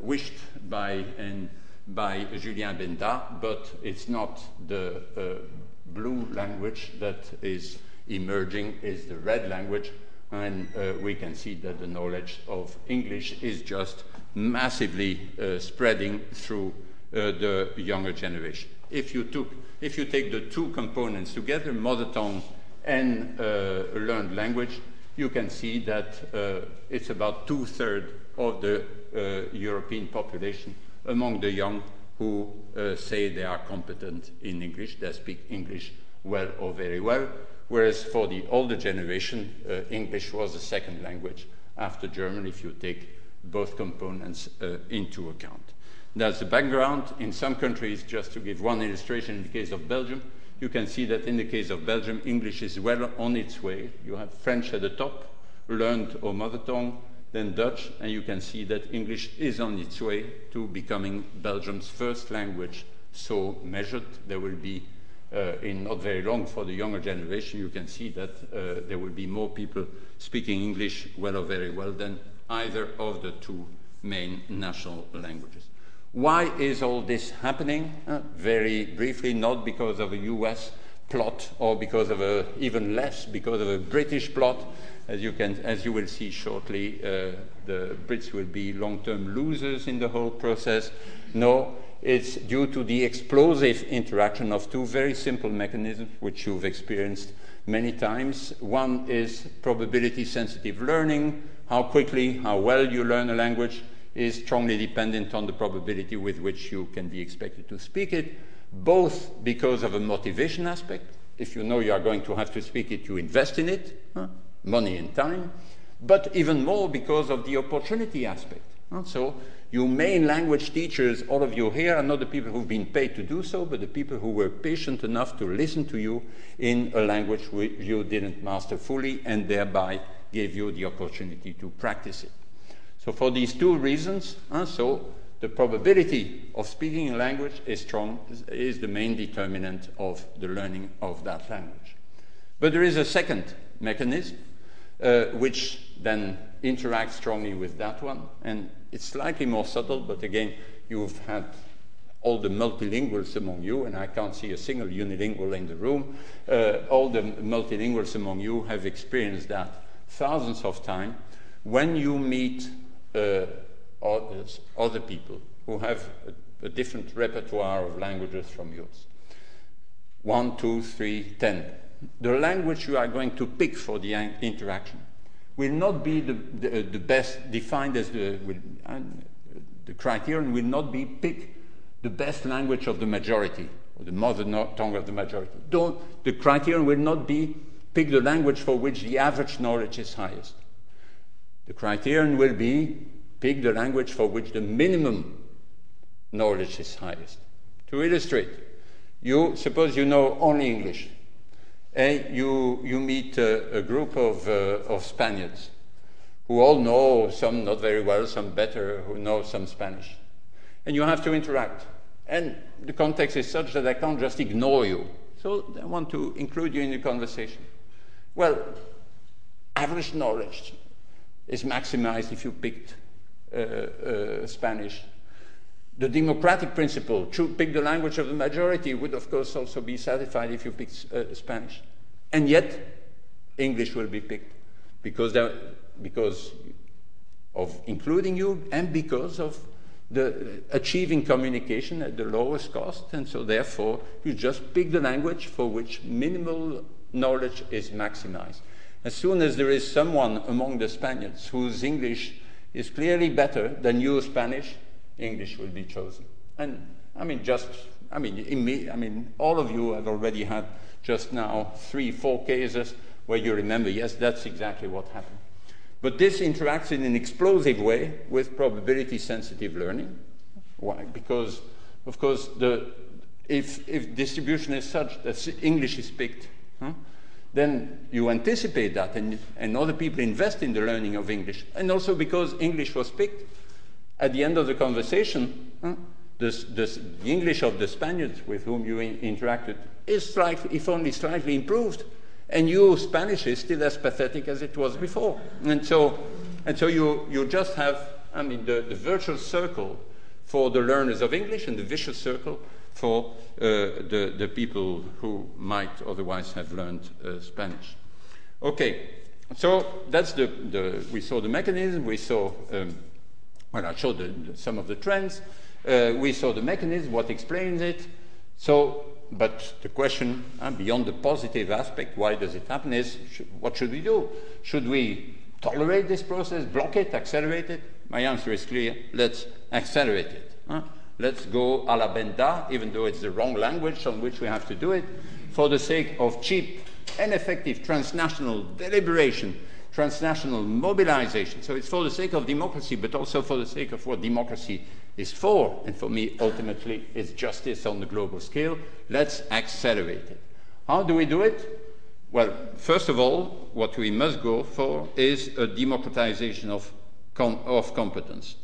wished by and by Julien Benda, but it's not the uh, blue language that is emerging, is the red language, And uh, we can see that the knowledge of English is just massively uh, spreading through uh, the younger generation. If you, took, if you take the two components together, mother tongue and uh, learned language, you can see that uh, it's about two thirds of the uh, European population among the young who say they are competent in English, they speak English well or very well, whereas for the older generation, uh, English was the second language after German if you take both components uh, into account. That's the background. In some countries, just to give one illustration, in the case of Belgium, you can see that in the case of Belgium, English is well on its way. You have French at the top, learned or mother tongue, then Dutch, and you can see that English is on its way to becoming Belgium's first language, so measured. There will be, uh, in not very long for the younger generation, you can see that uh, there will be more people speaking English well or very well than either of the two main national languages. Why is all this happening? Uh, very briefly, not because of a US plot or because of a, even less, because of a British plot as you, can, as you will see shortly, uh, the Brits will be long term losers in the whole process. No, it's due to the explosive interaction of two very simple mechanisms, which you've experienced many times. One is probability sensitive learning. How quickly, how well you learn a language is strongly dependent on the probability with which you can be expected to speak it, both because of a motivation aspect. If you know you are going to have to speak it, you invest in it. Huh? money and time, but even more because of the opportunity aspect. So, you main language teachers, all of you here, are not the people who've been paid to do so, but the people who were patient enough to listen to you in a language you didn't master fully and thereby gave you the opportunity to practice it. So, for these two reasons, uh, so the probability of speaking a language is strong, is the main determinant of the learning of that language. But there is a second mechanism, uh, which then interacts strongly with that one. And it's slightly more subtle, but again, you've had all the multilinguals among you, and I can't see a single unilingual in the room. Uh, all the multilinguals among you have experienced that thousands of times when you meet uh, others, other people who have a, a different repertoire of languages from yours. One, two, three, ten the language you are going to pick for the interaction will not be the, the, the best defined as the, uh, the criterion will not be pick the best language of the majority or the mother tongue of the majority. Don't, the criterion will not be pick the language for which the average knowledge is highest. The criterion will be pick the language for which the minimum knowledge is highest. To illustrate, you suppose you know only English and you, you meet a, a group of, uh, of Spaniards who all know, some not very well, some better, who know some Spanish. And you have to interact. And the context is such that I can't just ignore you. So I want to include you in the conversation. Well, average knowledge is maximized if you picked uh, uh, Spanish. The democratic principle, to pick the language of the majority, would of course also be satisfied if you picked uh, Spanish. And yet, English will be picked because, because of including you and because of the achieving communication at the lowest cost. And so, therefore, you just pick the language for which minimal knowledge is maximized. As soon as there is someone among the Spaniards whose English is clearly better than your Spanish, English will be chosen. And I mean, just, I mean, me, I mean, all of you have already had just now three, four cases where you remember, yes, that's exactly what happened. But this interacts in an explosive way with probability sensitive learning. Why? Because, of course, the, if, if distribution is such that English is picked, huh, then you anticipate that, and, and other people invest in the learning of English. And also because English was picked, at the end of the conversation, huh, this, this, the English of the Spaniards with whom you in, interacted is slightly, if only slightly improved, and your Spanish is still as pathetic as it was before. And so, and so you, you just have, I mean, the, the virtual circle for the learners of English and the vicious circle for uh, the, the people who might otherwise have learned uh, Spanish. Okay, so that's the, the, we saw the mechanism, we saw, um, well, I showed the, some of the trends, uh, we saw the mechanism, what explains it. So, but the question uh, beyond the positive aspect, why does it happen, is sh- what should we do? Should we tolerate this process, block it, accelerate it? My answer is clear let's accelerate it. Huh? Let's go a la Benda, even though it's the wrong language on which we have to do it, for the sake of cheap and effective transnational deliberation, transnational mobilization. So it's for the sake of democracy, but also for the sake of what democracy is for. And for me, ultimately, it's justice on the global scale. Let's accelerate it. How do we do it? Well, first of all, what we must go for is a democratization of, com- of competence.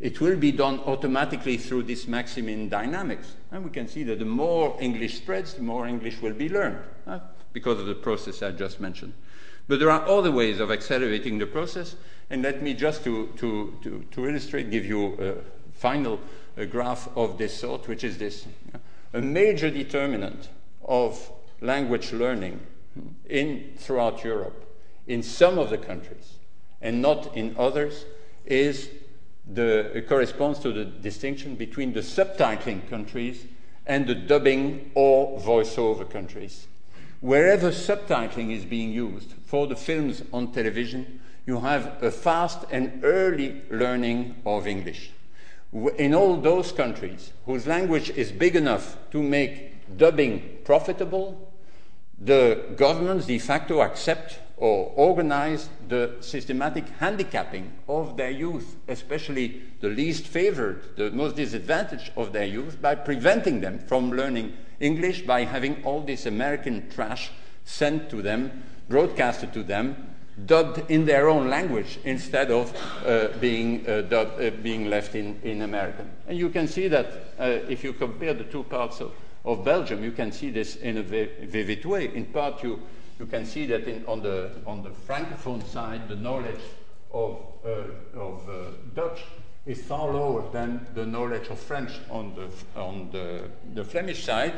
It will be done automatically through this Maximin dynamics. And we can see that the more English spreads, the more English will be learned because of the process I just mentioned. But there are other ways of accelerating the process. And let me just to, to, to, to illustrate, give you a final a graph of this sort, which is this. A major determinant of language learning in, throughout Europe, in some of the countries, and not in others, is the, corresponds to the distinction between the subtitling countries and the dubbing or voiceover countries. Wherever subtitling is being used for the films on television, you have a fast and early learning of English. In all those countries whose language is big enough to make dubbing profitable, the governments de facto accept or organize the systematic handicapping of their youth, especially the least favored, the most disadvantaged of their youth, by preventing them from learning English by having all this American trash sent to them, broadcasted to them, dubbed in their own language instead of uh, being, uh, dubbed, uh, being left in, in American. And you can see that uh, if you compare the two parts of, of Belgium, you can see this in a vivid way. In part, you you can see that in, on, the, on the Francophone side, the knowledge of, uh, of uh, Dutch is far lower than the knowledge of French on the, on the, the Flemish side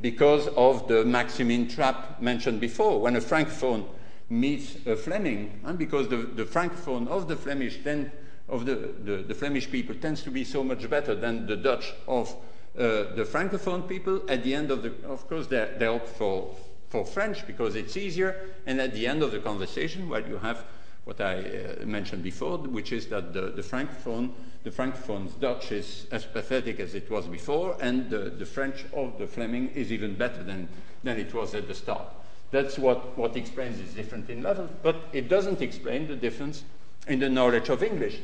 because of the Maximin trap mentioned before. When a Francophone meets a Fleming, and because the, the Francophone of the Flemish then of the, the, the, Flemish people tends to be so much better than the Dutch of the Francophone people. At the end of the, of course, they, they opt for, for French because it's easier. And at the end of the conversation, well, you have what I uh, mentioned before, which is that the, the Francophone, the Francophone's Dutch is as pathetic as it was before, and the, the French of the Fleming is even better than, than it was at the start. That's what, what explains this difference in level, but it doesn't explain the difference in the knowledge of English.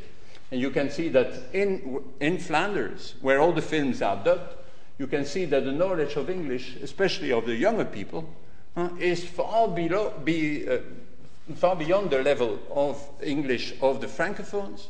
And you can see that in, in Flanders, where all the films are dubbed, you can see that the knowledge of English, especially of the younger people, uh, is far, below, be, uh, far beyond the level of English of the Francophones,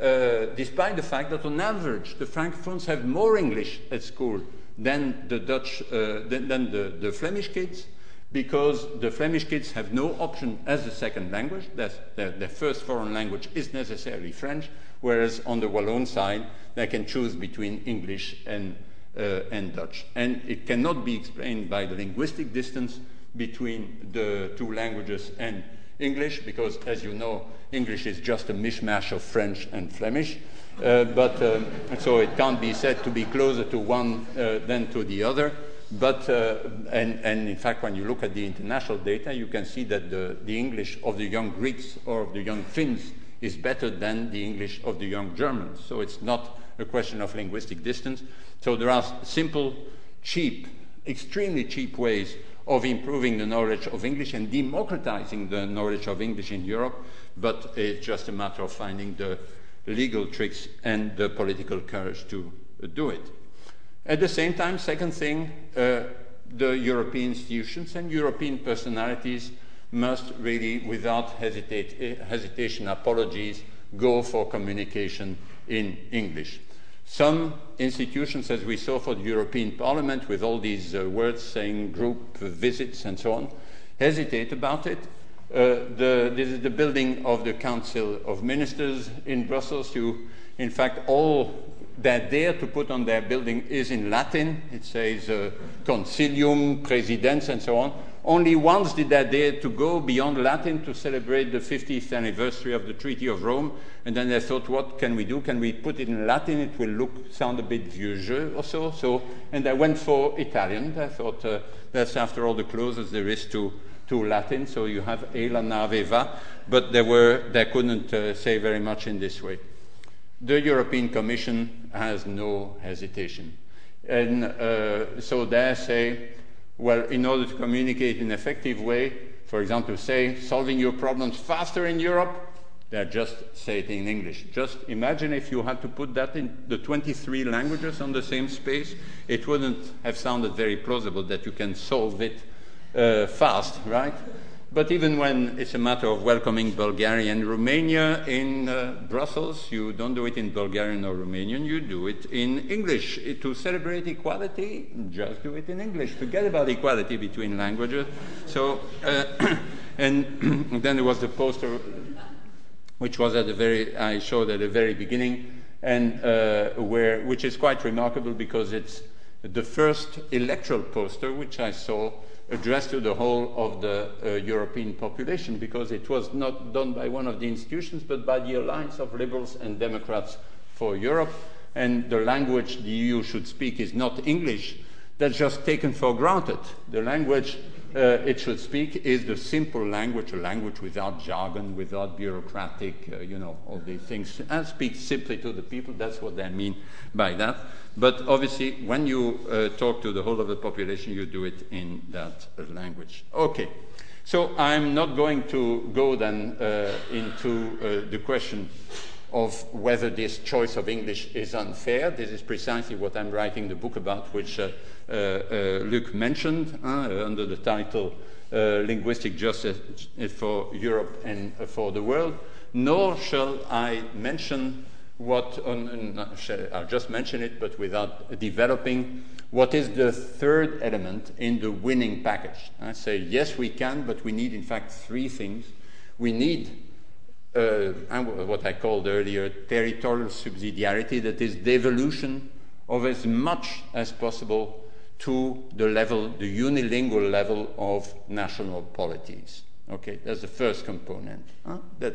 uh, despite the fact that on average the Francophones have more English at school than the Dutch, uh, than, than the, the, Flemish kids, because the Flemish kids have no option as a second language. Their, their first foreign language is necessarily French, whereas on the Walloon side they can choose between English and, uh, and Dutch. And it cannot be explained by the linguistic distance between the two languages and English, because as you know, English is just a mishmash of French and Flemish. Uh, but um, so it can't be said to be closer to one uh, than to the other. But uh, and, and in fact, when you look at the international data, you can see that the, the English of the young Greeks or of the young Finns is better than the English of the young Germans. So it's not a question of linguistic distance. So there are simple, cheap, extremely cheap ways of improving the knowledge of English and democratizing the knowledge of English in Europe, but it's just a matter of finding the legal tricks and the political courage to do it. At the same time, second thing, uh, the European institutions and European personalities must really, without hesitate, hesitation, apologies, go for communication in English. Some institutions, as we saw for the European Parliament, with all these uh, words saying group visits and so on, hesitate about it. Uh, the, this is the building of the Council of Ministers in Brussels. You, in fact, all that dare to put on their building is in Latin. It says uh, Concilium, Presidens, and so on. Only once did they dare to go beyond Latin to celebrate the 50th anniversary of the Treaty of Rome. And then they thought, what can we do? Can we put it in Latin? It will look, sound a bit vieux or so. so and I went for Italian. I thought uh, that's after all the closest there is to, to Latin. So you have Ela Naveva. But they, were, they couldn't uh, say very much in this way. The European Commission has no hesitation. And uh, so they say, well, in order to communicate in an effective way, for example, say solving your problems faster in Europe, they just say it in English. Just imagine if you had to put that in the 23 languages on the same space, it wouldn't have sounded very plausible that you can solve it uh, fast, right? But even when it's a matter of welcoming Bulgaria and Romania in uh, Brussels, you don't do it in Bulgarian or Romanian, you do it in English. To celebrate equality, just do it in English. Forget about equality between languages. So, uh, [COUGHS] and [COUGHS] then there was the poster, which was at the very, I showed at the very beginning, and uh, where, which is quite remarkable because it's the first electoral poster which I saw addressed to the whole of the uh, European population because it was not done by one of the institutions but by the Alliance of Liberals and Democrats for Europe. And the language the EU should speak is not English. That's just taken for granted. The language uh, it should speak is the simple language, a language without jargon, without bureaucratic, uh, you know, all these things, and speak simply to the people. That's what they mean by that. But obviously, when you uh, talk to the whole of the population, you do it in that language. Okay. So I'm not going to go then uh, into uh, the question of whether this choice of English is unfair. This is precisely what I'm writing the book about, which uh, uh, uh, mentioned uh, under the title Linguistic Justice for Europe and for the World. Nor shall I mention what, I'll just mention it, but without developing what is the third element in the winning package. I say, yes, we can, but we need, in fact, three things. We need uh, what I called earlier territorial subsidiarity, that is, devolution of as much as possible to the level, the unilingual level of national polities. Okay, that's the first component huh? that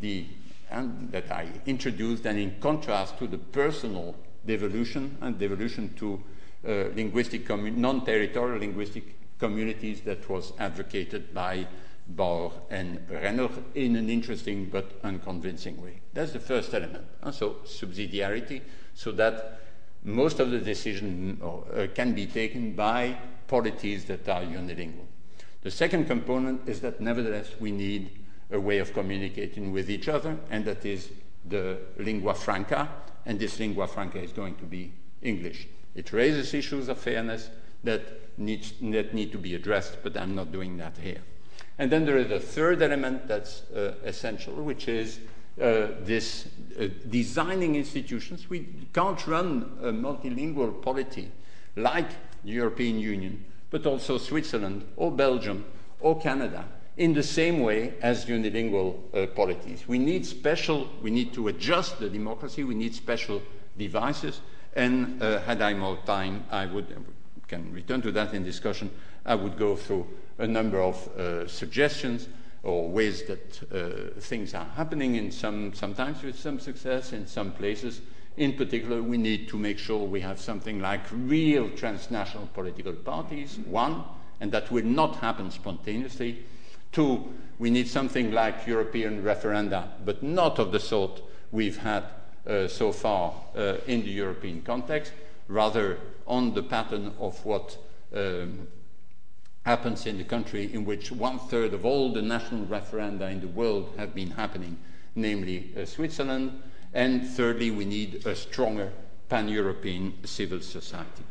the and that I introduced, and in contrast to the personal devolution and devolution to uh, linguistic non-territorial linguistic communities that was advocated by Bauer and Renner in an interesting but unconvincing way. That's the first element. And so subsidiarity, so that most of the decision uh, can be taken by polities that are unilingual. The second component is that nevertheless we need a way of communicating with each other, and that is the lingua franca, and this lingua franca is going to be English. It raises issues of fairness that, needs, that need to be addressed, but I'm not doing that here. And then there is a third element that's uh, essential, which is uh, this uh, designing institutions. We can't run a multilingual polity like the European Union, but also Switzerland or Belgium or Canada in the same way as unilingual uh, polities. We need special, we need to adjust the democracy, we need special devices, and uh, had I more time, I would, can return to that in discussion, I would go through a number of uh, suggestions or ways that uh, things are happening in some, sometimes with some success in some places. In particular, we need to make sure we have something like real transnational political parties, one, and that will not happen spontaneously. Two, we need something like European referenda, but not of the sort we've had uh, so far uh, in the European context, rather on the pattern of what um, happens in the country in which one third of all the national referenda in the world have been happening, namely uh, Switzerland. And thirdly, we need a stronger pan European civil society.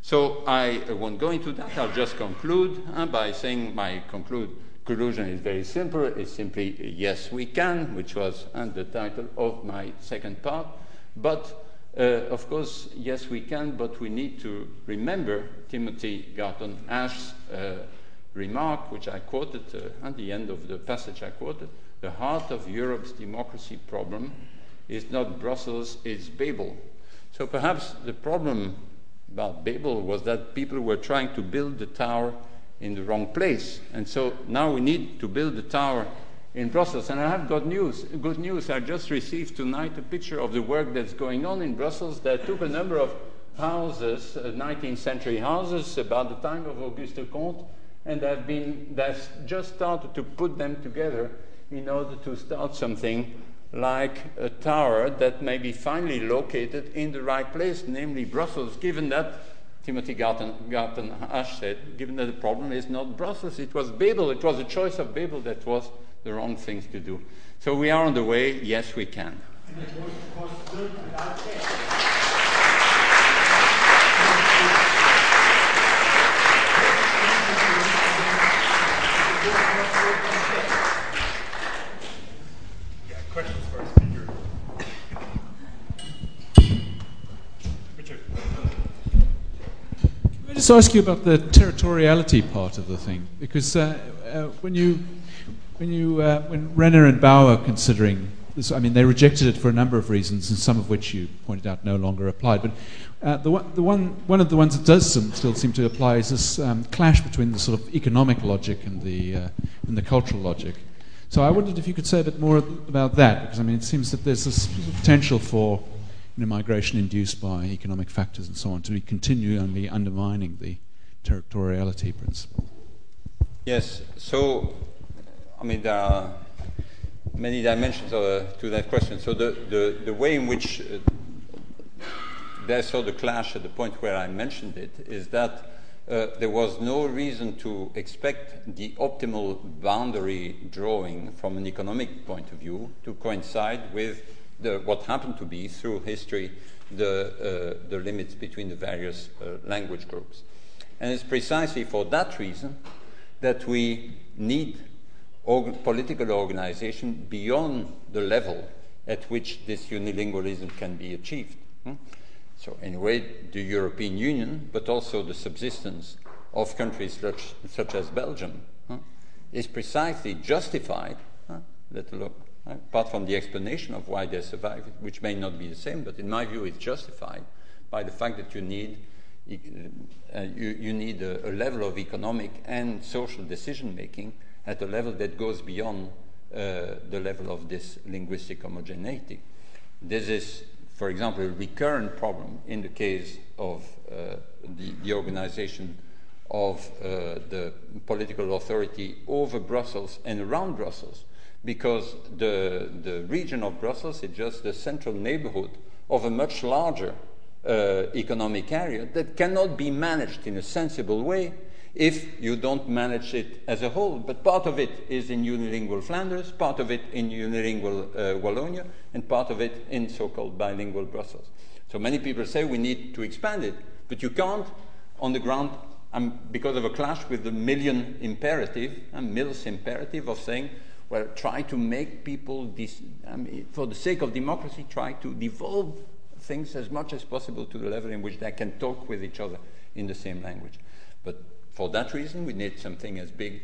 So I won't go into that. I'll just conclude uh, by saying my conclude, conclusion is very simple. It's simply yes, we can, which was uh, the title of my second part. But uh, of course, yes, we can, but we need to remember Timothy Garton Ash's uh, remark, which I quoted uh, at the end of the passage I quoted the heart of Europe's democracy problem is not Brussels, it's Babel. So perhaps the problem about Babel was that people were trying to build the tower in the wrong place. And so now we need to build the tower in Brussels. And I have got news, good news. I just received tonight a picture of the work that's going on in Brussels that took a number of houses, uh, 19th century houses, about the time of Auguste Comte, and they've, been, they've just started to put them together in order to start something like a tower that may be finally located in the right place, namely Brussels, given that Timothy Garton, Garton Ash said, given that the problem is not Brussels, it was Babel, it was a choice of Babel that was the wrong things to do. So we are on the way, yes, we can. just ask you about the territoriality part of the thing, because uh, uh, when you when you uh, when Renner and Bauer considering this, I mean, they rejected it for a number of reasons, and some of which you pointed out no longer applied. But uh, the one, the one one of the ones that does some, still seem to apply is this um, clash between the sort of economic logic and the uh, and the cultural logic. So I wondered if you could say a bit more about that, because I mean, it seems that there's this potential for you know, migration induced by economic factors and so on, to be continually undermining the territoriality principle. Yes, so, I mean, there are many dimensions uh, to that question. So, the, the, the way in which uh, there's sort of clash at the point where I mentioned it is that uh, there was no reason to expect the optimal boundary drawing from an economic point of view to coincide with the, what happened to be through history the, uh, the limits between the various uh, language groups. And it's precisely for that reason that we need political organization beyond the level at which this unilingualism can be achieved. Hmm? So, anyway, the European Union, but also the subsistence of countries such, such as Belgium, huh, is precisely justified, huh, let alone apart from the explanation of why they survive, which may not be the same, but in my view, it's justified by the fact that you need uh, you, you, need a, a, level of economic and social decision making at a level that goes beyond uh, the level of this linguistic homogeneity. This is, for example, a recurrent problem in the case of uh, the, the, organization of uh, the political authority over Brussels and around Brussels because the, the region of Brussels is just the central neighborhood of a much larger uh, economic area that cannot be managed in a sensible way if you don't manage it as a whole. But part of it is in unilingual Flanders, part of it in unilingual uh, Wallonia, and part of it in so called bilingual Brussels. So many people say we need to expand it, but you can't on the ground um, because of a clash with the Millian imperative, and uh, Mill's imperative of saying well, try to make people, I mean, for the sake of democracy, try to devolve things as much as possible to the level in which they can talk with each other in the same language. But for that reason, we need something as big,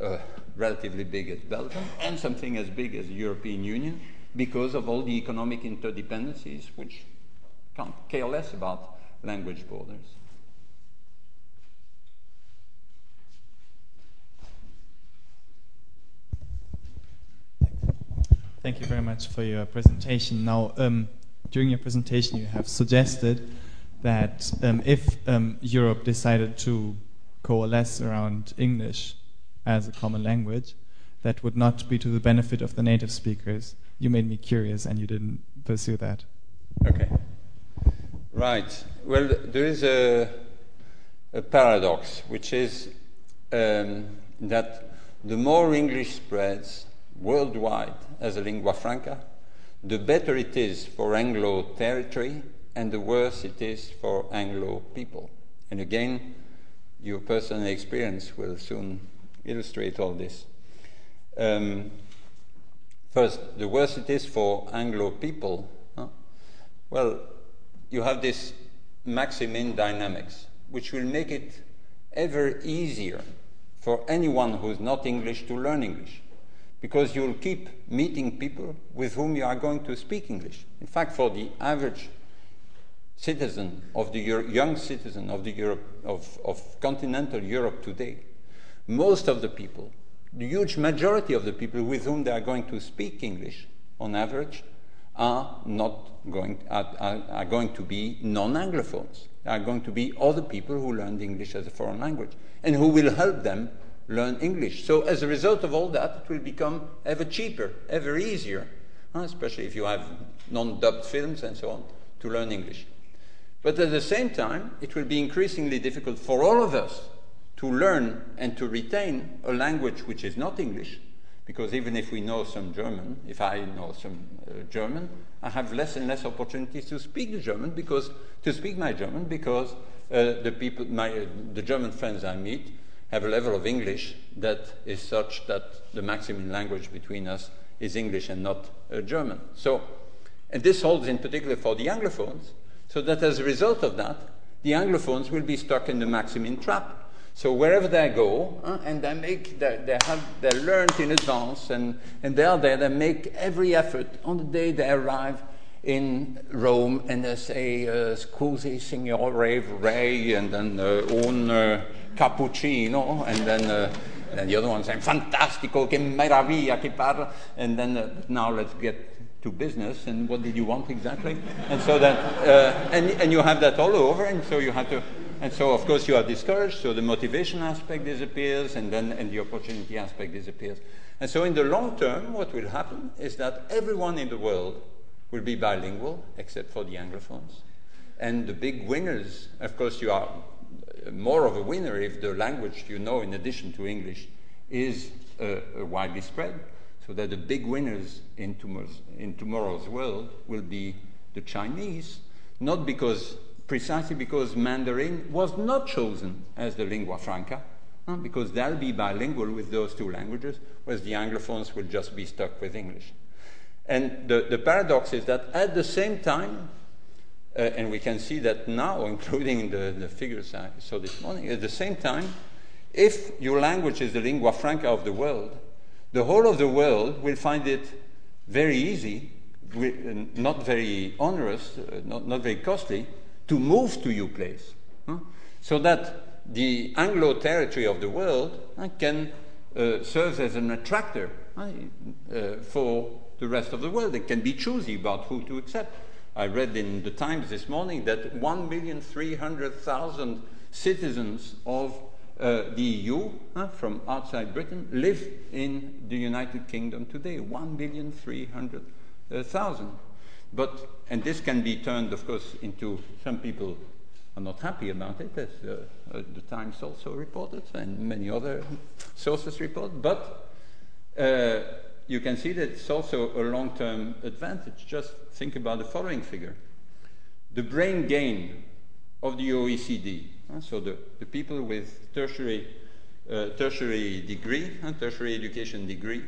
uh, relatively big as Belgium, and something as big as the European Union, because of all the economic interdependencies which can't care less about language borders. Thank you very much for your presentation. Now, um, during your presentation, you have suggested that um, if um, Europe decided to coalesce around English as a common language, that would not be to the benefit of the native speakers. You made me curious and you didn't pursue that. Okay. Right. Well, there is a, a paradox, which is um, that the more English spreads worldwide, as a lingua franca, the better it is for Anglo territory and the worse it is for Anglo people. And again, your personal experience will soon illustrate all this. Um, first, the worse it is for Anglo people, huh? well, you have this maximin dynamics, which will make it ever easier for anyone who's not English to learn English because you'll keep meeting people with whom you are going to speak English. In fact, for the average citizen of the Euro- young citizen of the Europe of, of continental Europe today, most of the people, the huge majority of the people with whom they are going to speak English, on average, are not going are, are, are going to be non-anglophones. They are going to be other people who learned English as a foreign language and who will help them learn English. So as a result of all that, it will become ever cheaper, ever easier, especially if you have non-dubbed films and so on, to learn English. But at the same time, it will be increasingly difficult for all of us to learn and to retain a language which is not English, because even if we know some German, if I know some uh, German, I have less and less opportunities to speak German because to speak my German because uh, the people, my, uh, the German friends I meet, have a level of English that is such that the maximin language between us is English and not uh, German. So, and this holds in particular for the Anglophones, so that as a result of that, the Anglophones will be stuck in the Maximin trap. So wherever they go, uh, and they make, they, they have, they learned in advance, and, and they are there, they make every effort on the day they arrive in Rome, and they say, uh, "Scusi, signore, vorrei," and then uh, un uh, cappuccino, and then. Uh, and the other one saying, fantastico, che meraviglia, che parla. And then uh, now let's get to business. And what did you want exactly? and so that, uh, and, and you have that all over. And so you have to, and so of course you are discouraged. So the motivation aspect disappears, and then and the opportunity aspect disappears. And so in the long term, what will happen is that everyone in the world will be bilingual, except for the Anglophones. And the big winners, of course, you are more of a winner if the language you know in addition to English is uh, widely spread. So that the big winners in tomorrow's, in tomorrow's world will be the Chinese, not because precisely because Mandarin was not chosen as the lingua franca, uh, because they'll be bilingual with those two languages, whereas the Anglophones will just be stuck with English. And the, the paradox is that at the same time, uh, and we can see that now, [LAUGHS] including the, the figures I saw this morning. At the same time, if your language is the lingua franca of the world, the whole of the world will find it very easy, not very onerous, uh, not, very costly, to move to your place. So that the Anglo territory of the world uh, can uh, serve as an attractor uh, for the rest of the world. It can be choosy about who to accept. I read in the Times this morning that 1,300,000 citizens of uh, the EU uh, from outside Britain live in the United Kingdom today. 1,300,000. But, and this can be turned, of course, into some people are not happy about it, as uh, uh the Times also reported, and many other sources report. But uh, you can see that it's also a long term advantage. Just think about the following figure the brain gain of the OECD, so the, the people with tertiary, uh, tertiary degree, uh, tertiary education degree,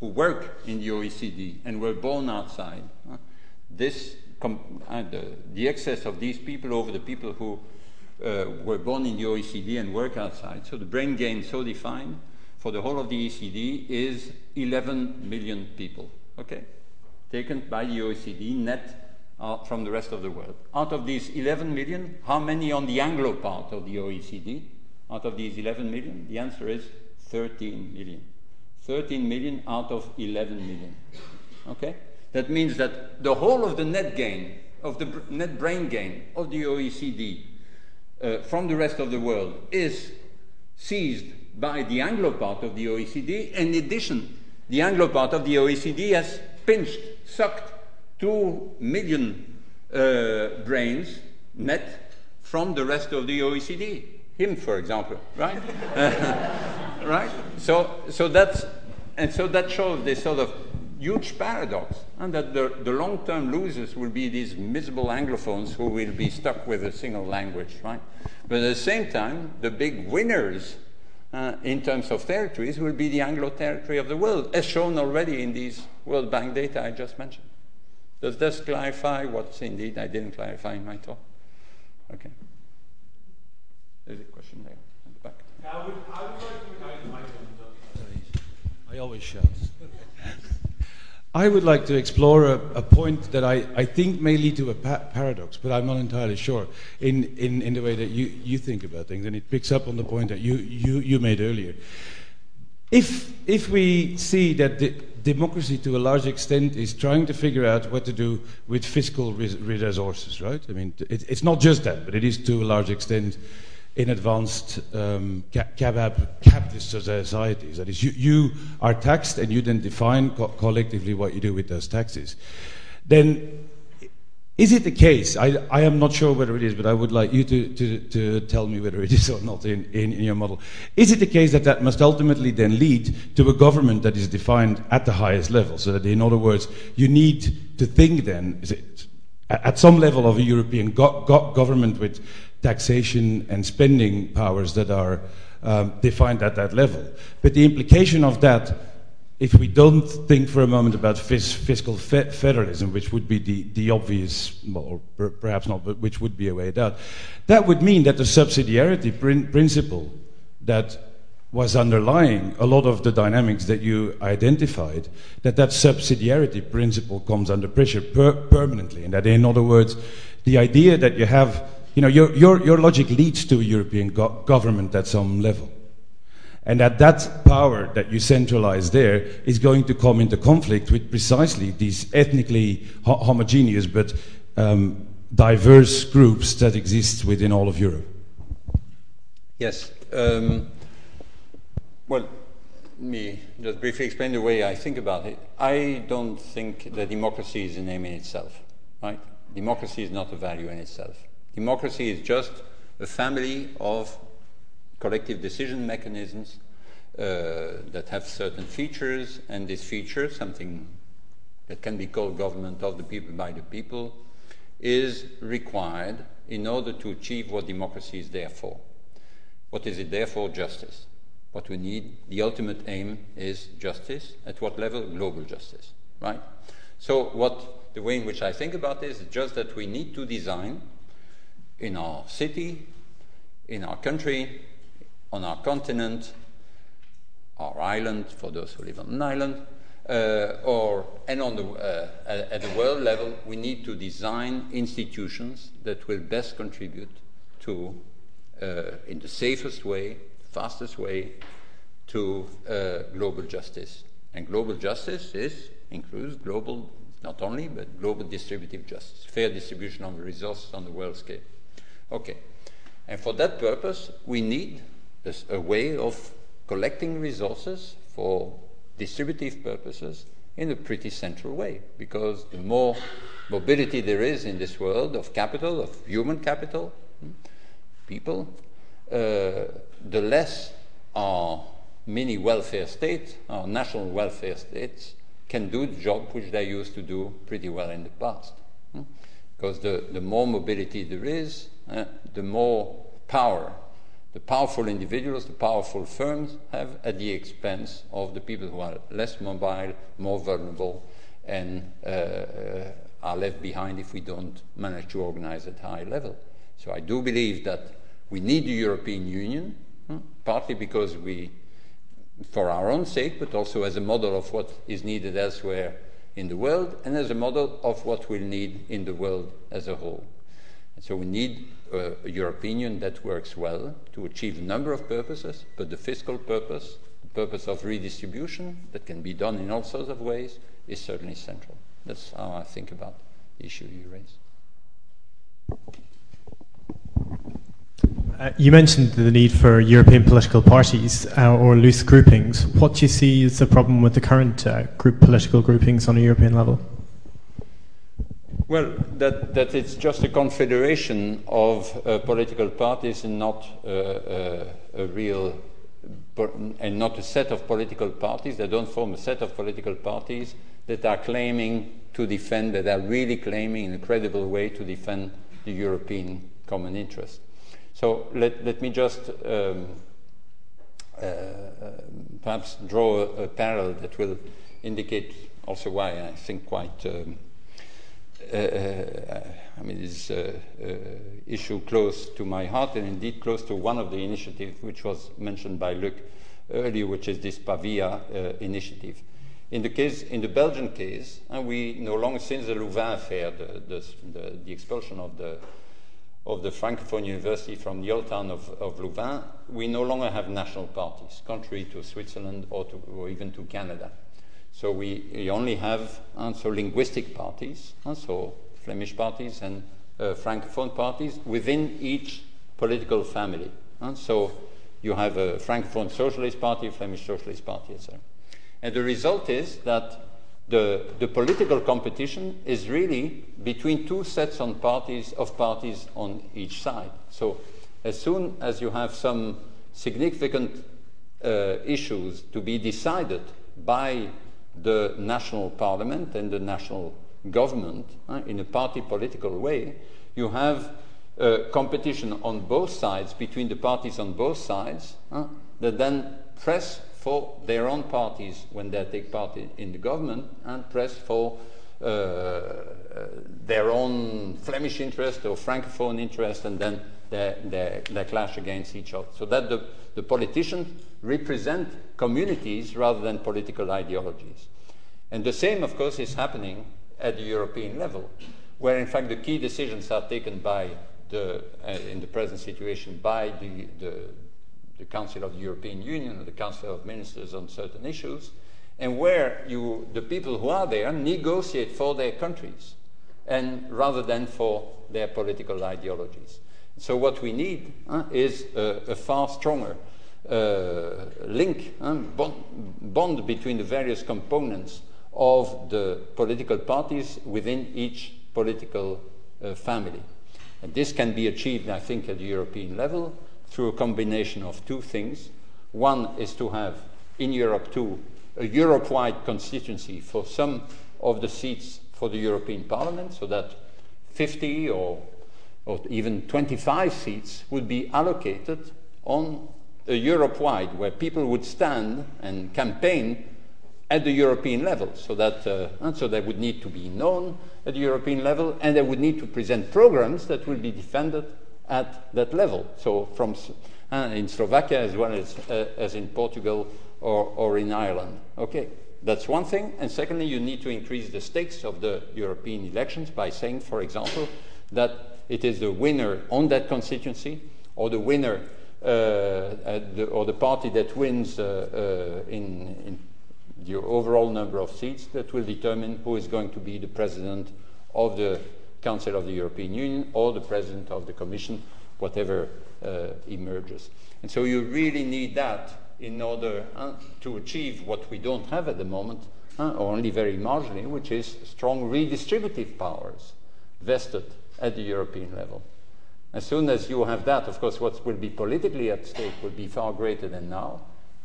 who work in the OECD and were born outside, this uh, the, the excess of these people over the people who uh, were born in the OECD and work outside, so the brain gain so defined for the whole of the OECD is 11 million people, okay? Taken by the OECD net uh, from the rest of the world. Out of these 11 million, how many on the Anglo part of the OECD? Out of these 11 million, the answer is 13 million. 13 million out of 11 million. Okay? That means that the whole of the net gain, of the net brain gain of the OECD uh, from the rest of the world is seized by the Anglo part of the OECD. In addition, the Anglo part of the OECD has pinched, sucked 2 million uh, brains net from the rest of the OECD. Him, for example, right? [LAUGHS] right? So, so that's, and so that shows this sort of huge paradox, and that the, the long-term losers will be these miserable Anglophones who will be stuck with a single language, right? But at the same time, the big winners uh, in terms of territories will be the Anglo territory of the world, as shown already in these World Bank data I just mentioned. Does this clarify what's indeed I didn't clarify in my talk? Okay. There's a question there at the back. I would, I would like to, I, I always shout. [LAUGHS] I would like to explore a, a point that I, I think may lead to a pa- paradox, but I'm not entirely sure in, in, in the way that you, you think about things, and it picks up on the point that you, you, you made earlier. If, if we see that the democracy to a large extent is trying to figure out what to do with fiscal res- resources, right? I mean, it, it's not just that, but it is to a large extent in advanced um, capitalist societies. That is, you, you, are taxed and you then define co- collectively what you do with those taxes. Then, is it the case? I, I, am not sure whether it is, but I would like you to, to, to tell me whether it is or not in, in, in, your model. Is it the case that that must ultimately then lead to a government that is defined at the highest level? So that, in other words, you need to think then, at some level of a European go- go- government with taxation and spending powers that are um, defined at that level. But the implication of that, if we don't think for a moment about fis- fiscal fe- federalism, which would be the, the obvious, or perhaps not, but which would be a way out, that would mean that the subsidiarity prin- principle that was underlying a lot of the dynamics that you identified, that that subsidiarity principle comes under pressure per- permanently. And that, in other words, the idea that you have you know, your, your, your logic leads to a European go- government at some level. And that that power that you centralize there is going to come into conflict with precisely these ethnically ho- homogeneous but um, diverse groups that exist within all of Europe. Yes. Um, well, let me just briefly explain the way I think about it. I don't think that democracy is an aim in itself, right? Democracy is not a value in itself. Democracy is just a family of collective decision mechanisms uh, that have certain features, and this feature, something that can be called government of the people by the people, is required in order to achieve what democracy is there for. What is it there for? Justice. What we need, the ultimate aim is justice. At what level? Global justice, right? So, what the way in which I think about this is just that we need to design in our city, in our country, on our continent, our island, for those who live on an island, uh, or, and on the, uh, at, the world level, we need to design institutions that will best contribute to, uh, in the safest way, fastest way, to uh, global justice. And global justice is, includes global, not only, but global distributive justice, fair distribution of resources on the world scale. Okay. And for that purpose, we need a, a way of collecting resources for distributive purposes in a pretty central way, because the more mobility there is in this world of capital, of human capital, hmm, people, uh, the less our mini welfare state, our national welfare states, can do the job which they used to do pretty well in the past. Hmm? Because the, the more mobility there is, uh, the more power the powerful individuals, the powerful firms have at the expense of the people who are less mobile, more vulnerable, and uh, are left behind if we don't manage to organize at high level. So I do believe that we need the European Union, hmm, partly because we, for our own sake, but also as a model of what is needed elsewhere in the world, and as a model of what we'll need in the world as a whole. So we need uh, a European Union that works well to achieve a number of purposes, but the fiscal purpose, the purpose of redistribution, that can be done in all sorts of ways, is certainly central. That's how I think about the issue you raised. Uh, you mentioned the need for European political parties uh, or loose groupings. What do you see as the problem with the current uh, group political groupings on a European level? Well, that, that it's just a confederation of uh, political parties and not uh, uh, a real, and not a set of political parties. They don't form a set of political parties that are claiming to defend, that are really claiming in a credible way to defend the European common interest. So let, let me just um, uh, perhaps draw a, a, parallel that will indicate also why I think quite. Um, uh, uh, I mean, this uh, issue close to my heart and indeed close to one of the initiatives which was mentioned by Luc earlier, which is this Pavia initiative. In the case, in the Belgian case, uh, we no longer, since the Louvain affair, the, the, the, the expulsion of the of the Francophone University from the old town of, of, Louvain, we no longer have national parties, contrary to Switzerland or, to, or even to Canada. So we, we only have uh, so linguistic parties, uh, so Flemish parties and uh, Francophone parties within each political family. Uh, so you have a Francophone Socialist Party, Flemish Socialist Party, etc. And the result is that the, the political competition is really between two sets on parties of parties on each side. So as soon as you have some significant uh, issues to be decided by the national parliament and the national government uh, in a party political way, you have uh, competition on both sides between the parties on both sides uh, that then press for their own parties when they take part in the government and press for uh, uh, their own Flemish interest or Francophone interest, and then they, clash against each other. So that the, the politicians represent communities rather than political ideologies. And the same, of course, is happening at the European level, where in fact the key decisions are taken by the, uh, in the present situation by the, the, the Council of the European Union or the Council of Ministers on certain issues, and where you, the people who are there negotiate for their countries, and rather than for their political ideologies. So what we need uh, is a, a, far stronger uh, link, bond, bond, between the various components of the political parties within each political uh, family. And this can be achieved, I think, at the European level through a combination of two things. One is to have in Europe too a Europe wide constituency for some of the seats for the European Parliament, so that 50 or, or even 25 seats would be allocated on a Europe wide, where people would stand and campaign at the European level, so that uh, and so they would need to be known at the European level, and they would need to present programs that will be defended at that level. So from uh, in Slovakia as well as, uh, as in Portugal or, or in Ireland. Okay, that's one thing. And secondly, you need to increase the stakes of the European elections by saying, for example, that it is the winner on that constituency or the winner uh, the, or the party that wins uh, uh, in, in the overall number of seats that will determine who is going to be the president of the Council of the European Union or the President of the Commission, whatever uh, emerges. And so you really need that in order uh, to achieve what we don't have at the moment, uh, or only very marginally, which is strong redistributive powers vested at the European level. As soon as you have that, of course, what will be politically at stake will be far greater than now.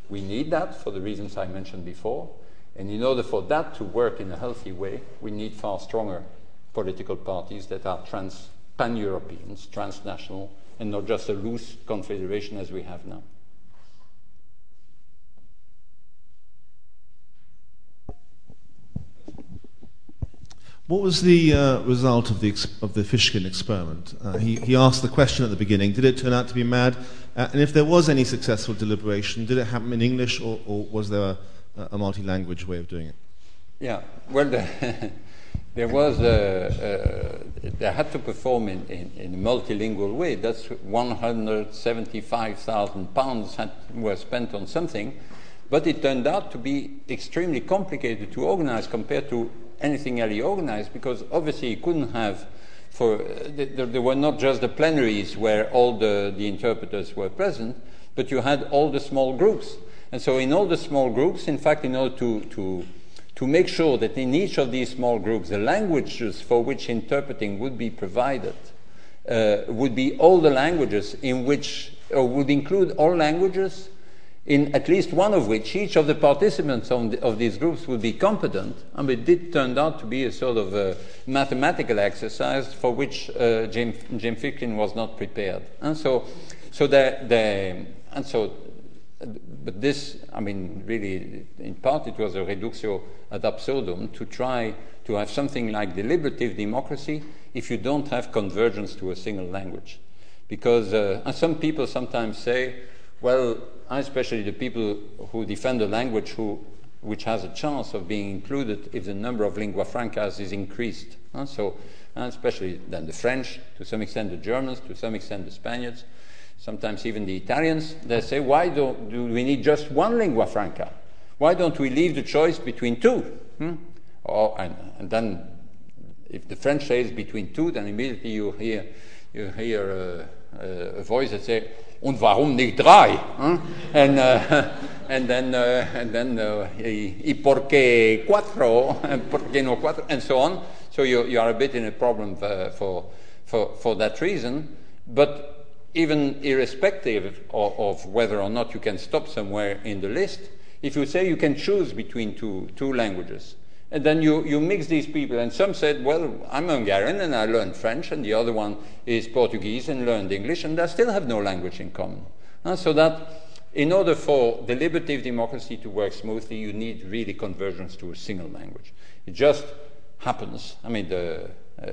We need that for the reasons I mentioned before. And in order for that to work in a healthy way, we need far stronger political parties that are trans, pan-Europeans, transnational, and not just a loose confederation as we have now. What was the uh, result of the, of the Fishkin experiment? Uh, he, he asked the question at the beginning did it turn out to be mad? Uh, and if there was any successful deliberation, did it happen in English or, or was there a, a multi language way of doing it? Yeah, well, the [LAUGHS] there was a, a, they had to perform in, in, in, a multilingual way. That's 175,000 pounds were spent on something, but it turned out to be extremely complicated to organize compared to anything he organized because obviously he couldn't have. For uh, there, there were not just the plenaries where all the, the interpreters were present, but you had all the small groups. And so, in all the small groups, in fact, in order to, to to make sure that in each of these small groups, the languages for which interpreting would be provided uh, would be all the languages in which, or would include all languages in at least one of which each of the participants the, of these groups would be competent. Mean, it did turn out to be a sort of a mathematical exercise for which uh, Jim, Jim Fishkin was not prepared. And so, so the, the, and so but this, I mean, really, in part it was a reductio ad absurdum to try to have something like deliberative democracy if you don't have convergence to a single language. Because uh, some people sometimes say, well, especially the people who defend the language who which has a chance of being included if the number of lingua francas is increased. Uh, so, uh, especially then the French, to some extent the Germans, to some extent the Spaniards, sometimes even the Italians, they say, why do, do we need just one lingua franca? Why don't we leave the choice between two? Hmm? And, and, then, if the French says between two, then immediately you hear, you hear uh, a voice that says, und warum nicht drei? Huh? And, uh, [LAUGHS] and then, uh, and then uh, y, por qué cuatro? [LAUGHS] por qué no cuatro? And so on. So you, you are a bit in a problem for, for, for that reason. But even irrespective of, of, whether or not you can stop somewhere in the list, if you say you can choose between two, two languages, and then you, you mix these people, and some said, well, I'm Hungarian and I learned French, and the other one is Portuguese and learned English, and they still have no language in common. Uh, so that in order for deliberative democracy to work smoothly, you need really convergence to a single language. It just happens. I mean, the uh,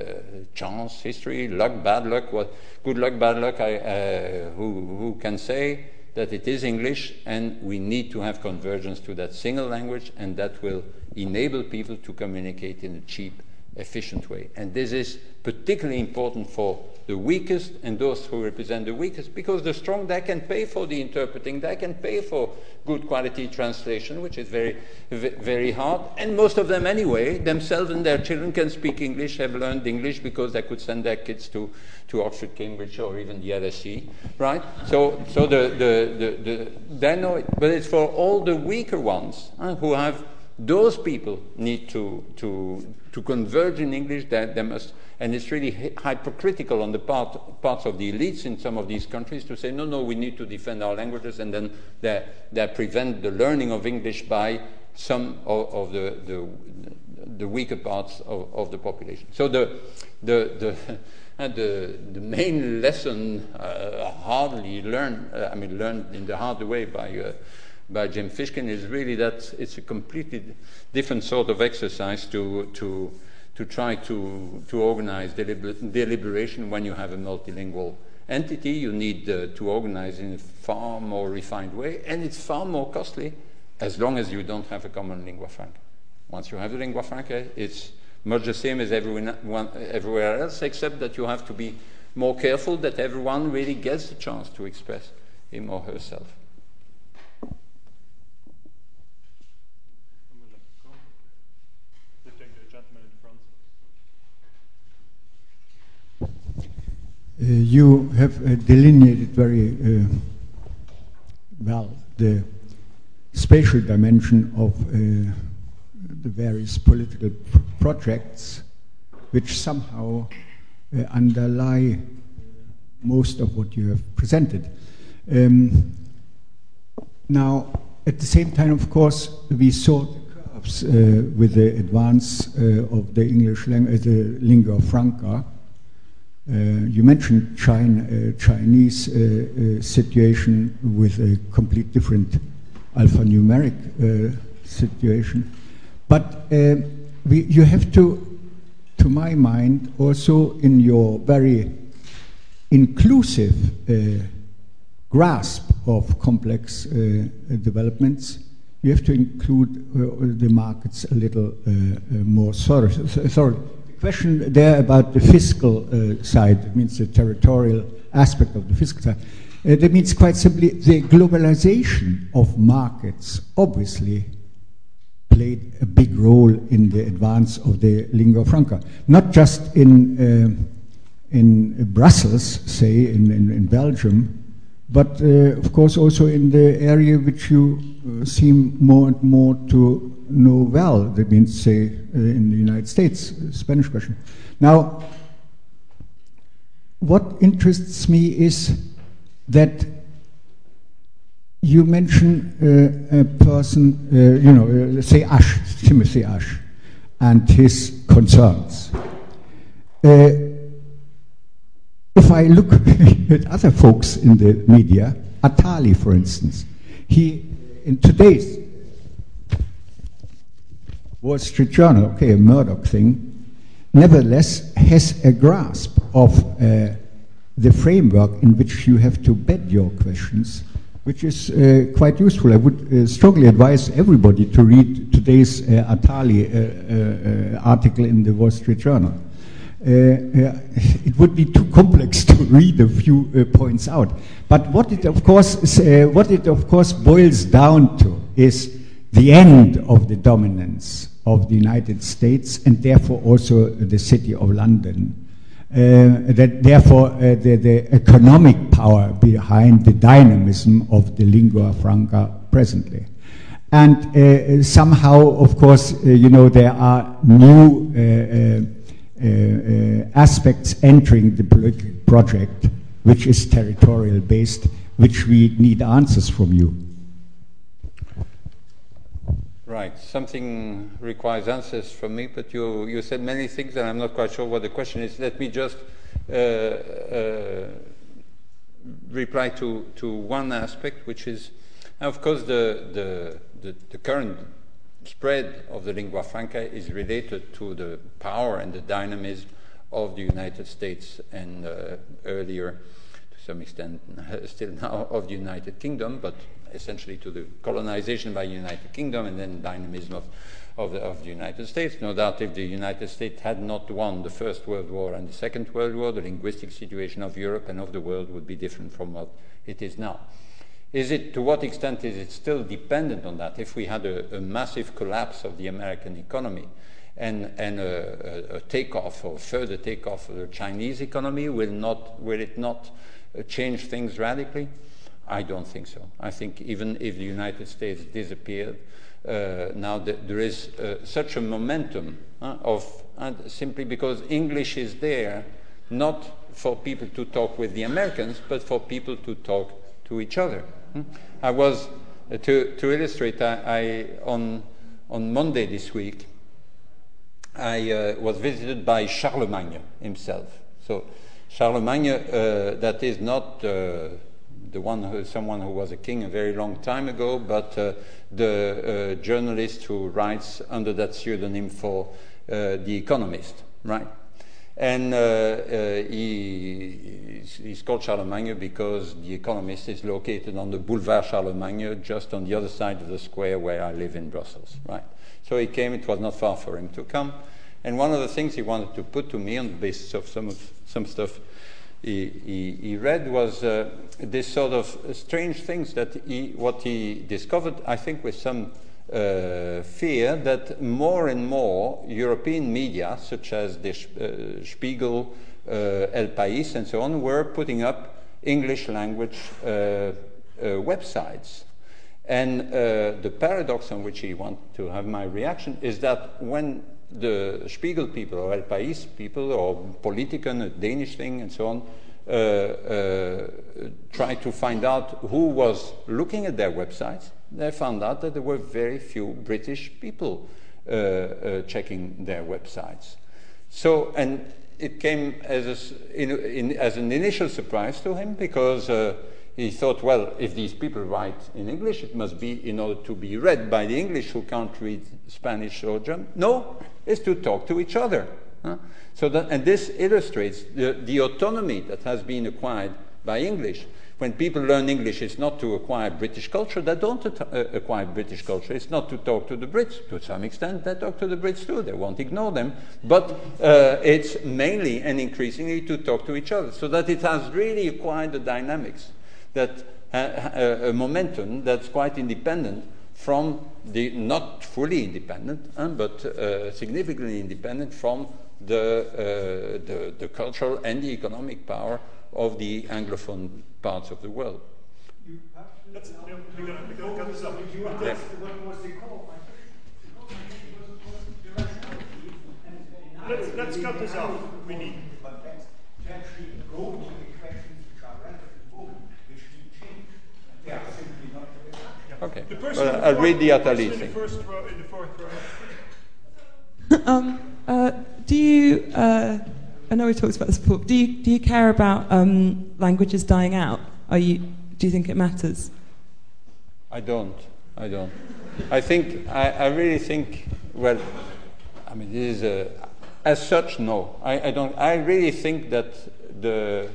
chance, history, luck, bad luck, what, good luck, bad luck, I, uh, who, who can say that it is English, and we need to have convergence to that single language, and that will enable people to communicate in a cheap, efficient way. And this is particularly important for the weakest and those who represent the weakest, because the strong, they can pay for the interpreting, they can pay for good quality translation, which is very, very hard. And most of them, anyway, themselves and their children can speak English, have learned English because they could send their kids to, to Oxford, Cambridge, or even the LSE, right? So, so the, the, the, the, they know it. But it's for all the weaker ones uh, who have those people need to, to, to converge in English. That they must, and it's really hypocritical on the part parts of the elites in some of these countries to say, no, no, we need to defend our languages, and then they, they prevent the learning of English by some of, of the, the, the weaker parts of, of the population. So the the the [LAUGHS] the, the main lesson uh, hardly learned, uh, I mean, learned in the hard way by uh, by Jim Fishkin is really that it's a completely different sort of exercise to, to, to try to, to organize deliber- deliberation when you have a multilingual entity. You need uh, to organize in a far more refined way, and it's far more costly as long as you don't have a common lingua franca. Once you have the lingua franca, it's much the same as everyone, everywhere else, except that you have to be more careful that everyone really gets the chance to express him or herself. Uh, you have uh, delineated very uh, well the spatial dimension of the various political pr- projects which somehow underlie most of what you have presented. Um, now, at the same time, of course, we saw the curves uh, with the advance uh, of the English language, the lingua franca, uh, you mentioned uh, Chinese uh, situation with a complete different alphanumeric situation. But you have to, to my mind, also in your very inclusive uh, grasp of complex uh, developments, you have to include uh, the markets a little more thoroughly question there about the fiscal uh, side, that means the territorial aspect of the fiscal side. Uh, that means quite simply the globalization of markets obviously played a big role in the advance of the lingua franca, not just in, uh, in Brussels, say, in, in, in Belgium, but uh, of course also in the area which you uh, seem more and more to well, that means, say, uh, in the United States, Spanish question. Now, what interests me is that you mention uh, a person, uh, you know, uh, say Ash, Timothy Ash, and his concerns. Uh, if I look [LAUGHS] at other folks in the media, Attali, for instance, he, in today's Wall Street Journal, okay, a Murdoch thing, nevertheless has a grasp of uh, the framework in which you have to bed your questions which is uh, quite useful. I would uh, strongly advise everybody to read today's uh, Attali uh, uh, article in the Wall Street Journal. It would be too complex [LAUGHS] to read a few points out. But what it of course what it of course boils down to is the end of the dominance of the United States and therefore also the city of London. Uh, that therefore uh, the, the, economic power behind the dynamism of the lingua franca presently. And uh, somehow, of course, uh, you know, there are new uh, uh, aspects entering the project, which is territorial based, which we need answers from you. Right. Something requires answers from me, but you, you said many things and I'm not quite sure what the question is. Let me just uh, uh, reply to, to one aspect, which is, of course, the, the, the, the, current spread of the lingua franca is related to the power and the dynamism of the United States and uh, earlier, to some extent, [LAUGHS] still now, of the United Kingdom, but essentially to the colonization by the United Kingdom and then dynamism of, of the, of the United States. No doubt if the United States had not won the First World War and the Second World War, the linguistic situation of Europe and of the world would be different from what it is now. Is it, to what extent is it still dependent on that? If we had a, a massive collapse of the American economy and, and a, a, a takeoff or further takeoff of the Chinese economy, will, not, will it not change things radically? I don't think so. I think even if the United States disappeared, uh, now th there is uh, such a momentum uh, of simply because English is there, not for people to talk with the Americans, but for people to talk to each other. Hmm? I was uh, to, to illustrate. I, I, on on Monday this week, I uh, was visited by Charlemagne himself. So Charlemagne, uh, that is not the one who, someone who was a king a very long time ago, but uh, the uh, journalist who writes under that pseudonym for uh, The Economist, right? And uh, uh, he, he's called Charlemagne because The Economist is located on the Boulevard Charlemagne, just on the other side of the square where I live in Brussels, right? So he came, it was not far for him to come. And one of the things he wanted to put to me on the basis of some, of, some stuff he, he, he read was uh, this sort of strange things that he, what he discovered, I think, with some uh, fear that more and more European media, such as the uh, Spiegel, uh, El País, and so on, were putting up English language uh, uh, websites. And the paradox on which he wanted to have my reaction is that when the Spiegel people or El País people or Politiken, Danish thing, and so on, uh, uh, to find out who was looking at their websites, they found out that there were very few British people uh, uh checking their websites. So, and it came as, a, in, in, as an initial surprise to him because uh, he thought, well, if these people write in English, it must be in order to be read by the English who can't read Spanish or German. No, it's to talk to each other. Huh? So that, and this illustrates the, the autonomy that has been acquired by English. When people learn English, it's not to acquire British culture. They don't uh, acquire British culture. It's not to talk to the Brits. To some extent, they talk to the Brits too. They won't ignore them. But uh, it's mainly and increasingly to talk to each other. So that it has really acquired the dynamics that a momentum that's quite independent from the not fully independent, uh, but uh, significantly independent from the, uh, the, the cultural and the economic power of the anglophone parts of the world. Let's, let's cut this off. We need. Okay. Well, I'll read the Attali thing. um, uh, do you, uh, I know we talked about this before, do you, do you care about um, languages dying out? Are you, do you think it matters? I don't. I don't. I think, I, I really think, well, I mean, this is a, as such, no. I, I don't, I really think that the,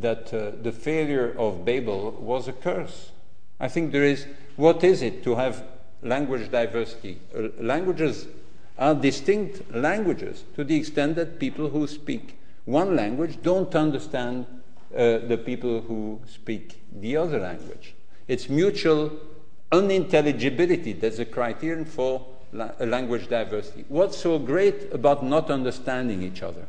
that uh, the failure of Babel was a curse I think there is, what is it to have language diversity? Uh, languages are distinct languages to the extent that people who speak one language don't understand uh, the people who speak the other language. It's mutual unintelligibility that's a criterion for la- language diversity. What's so great about not understanding each other?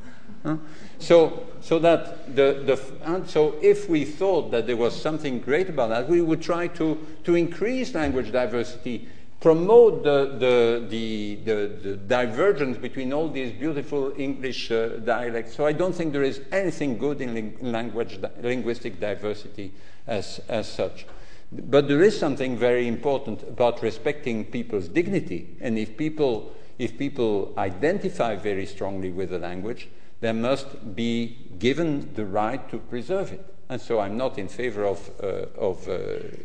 Huh? So, so that the, the and so if we thought that there was something great about that, we would try to, to increase language diversity, promote the, the, the, the, the divergence between all these beautiful English uh, dialects. So I don't think there is anything good in ling- language di- linguistic diversity as, as such. But there is something very important about respecting people's dignity. And if people, if people identify very strongly with the language, they must be given the right to preserve it. And so I'm not in favor of, uh, of uh,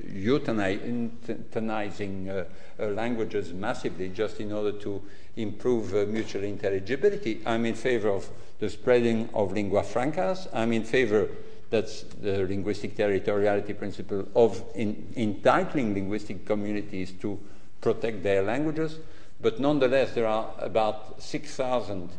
euthanizing uh, uh, languages massively just in order to improve uh, mutual intelligibility. I'm in favor of the spreading of lingua francas. I'm in favor that's the linguistic territoriality principle of in, entitling linguistic communities to protect their languages. But nonetheless, there are about 6,000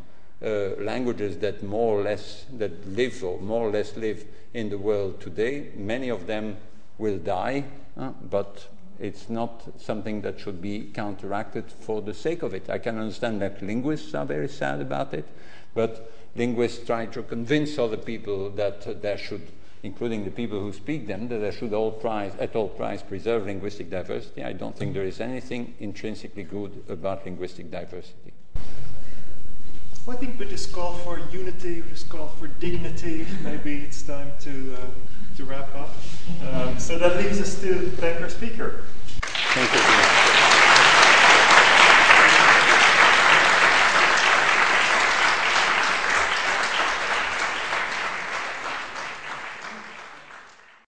uh, languages that more or less that live or more or less live in the world today. Many of them will die, uh, but it's not something that should be counteracted for the sake of it. I can understand that linguists are very sad about it, but linguists try to convince other people that uh, there should, including the people who speak them, that there should all price, at all price preserve linguistic diversity. I don't think there is anything intrinsically good about linguistic diversity. Well, I think we just call for unity, We just call for dignity, maybe it's time to, uh, to wrap up. Um, so that leaves us to thank our speaker. Thank you.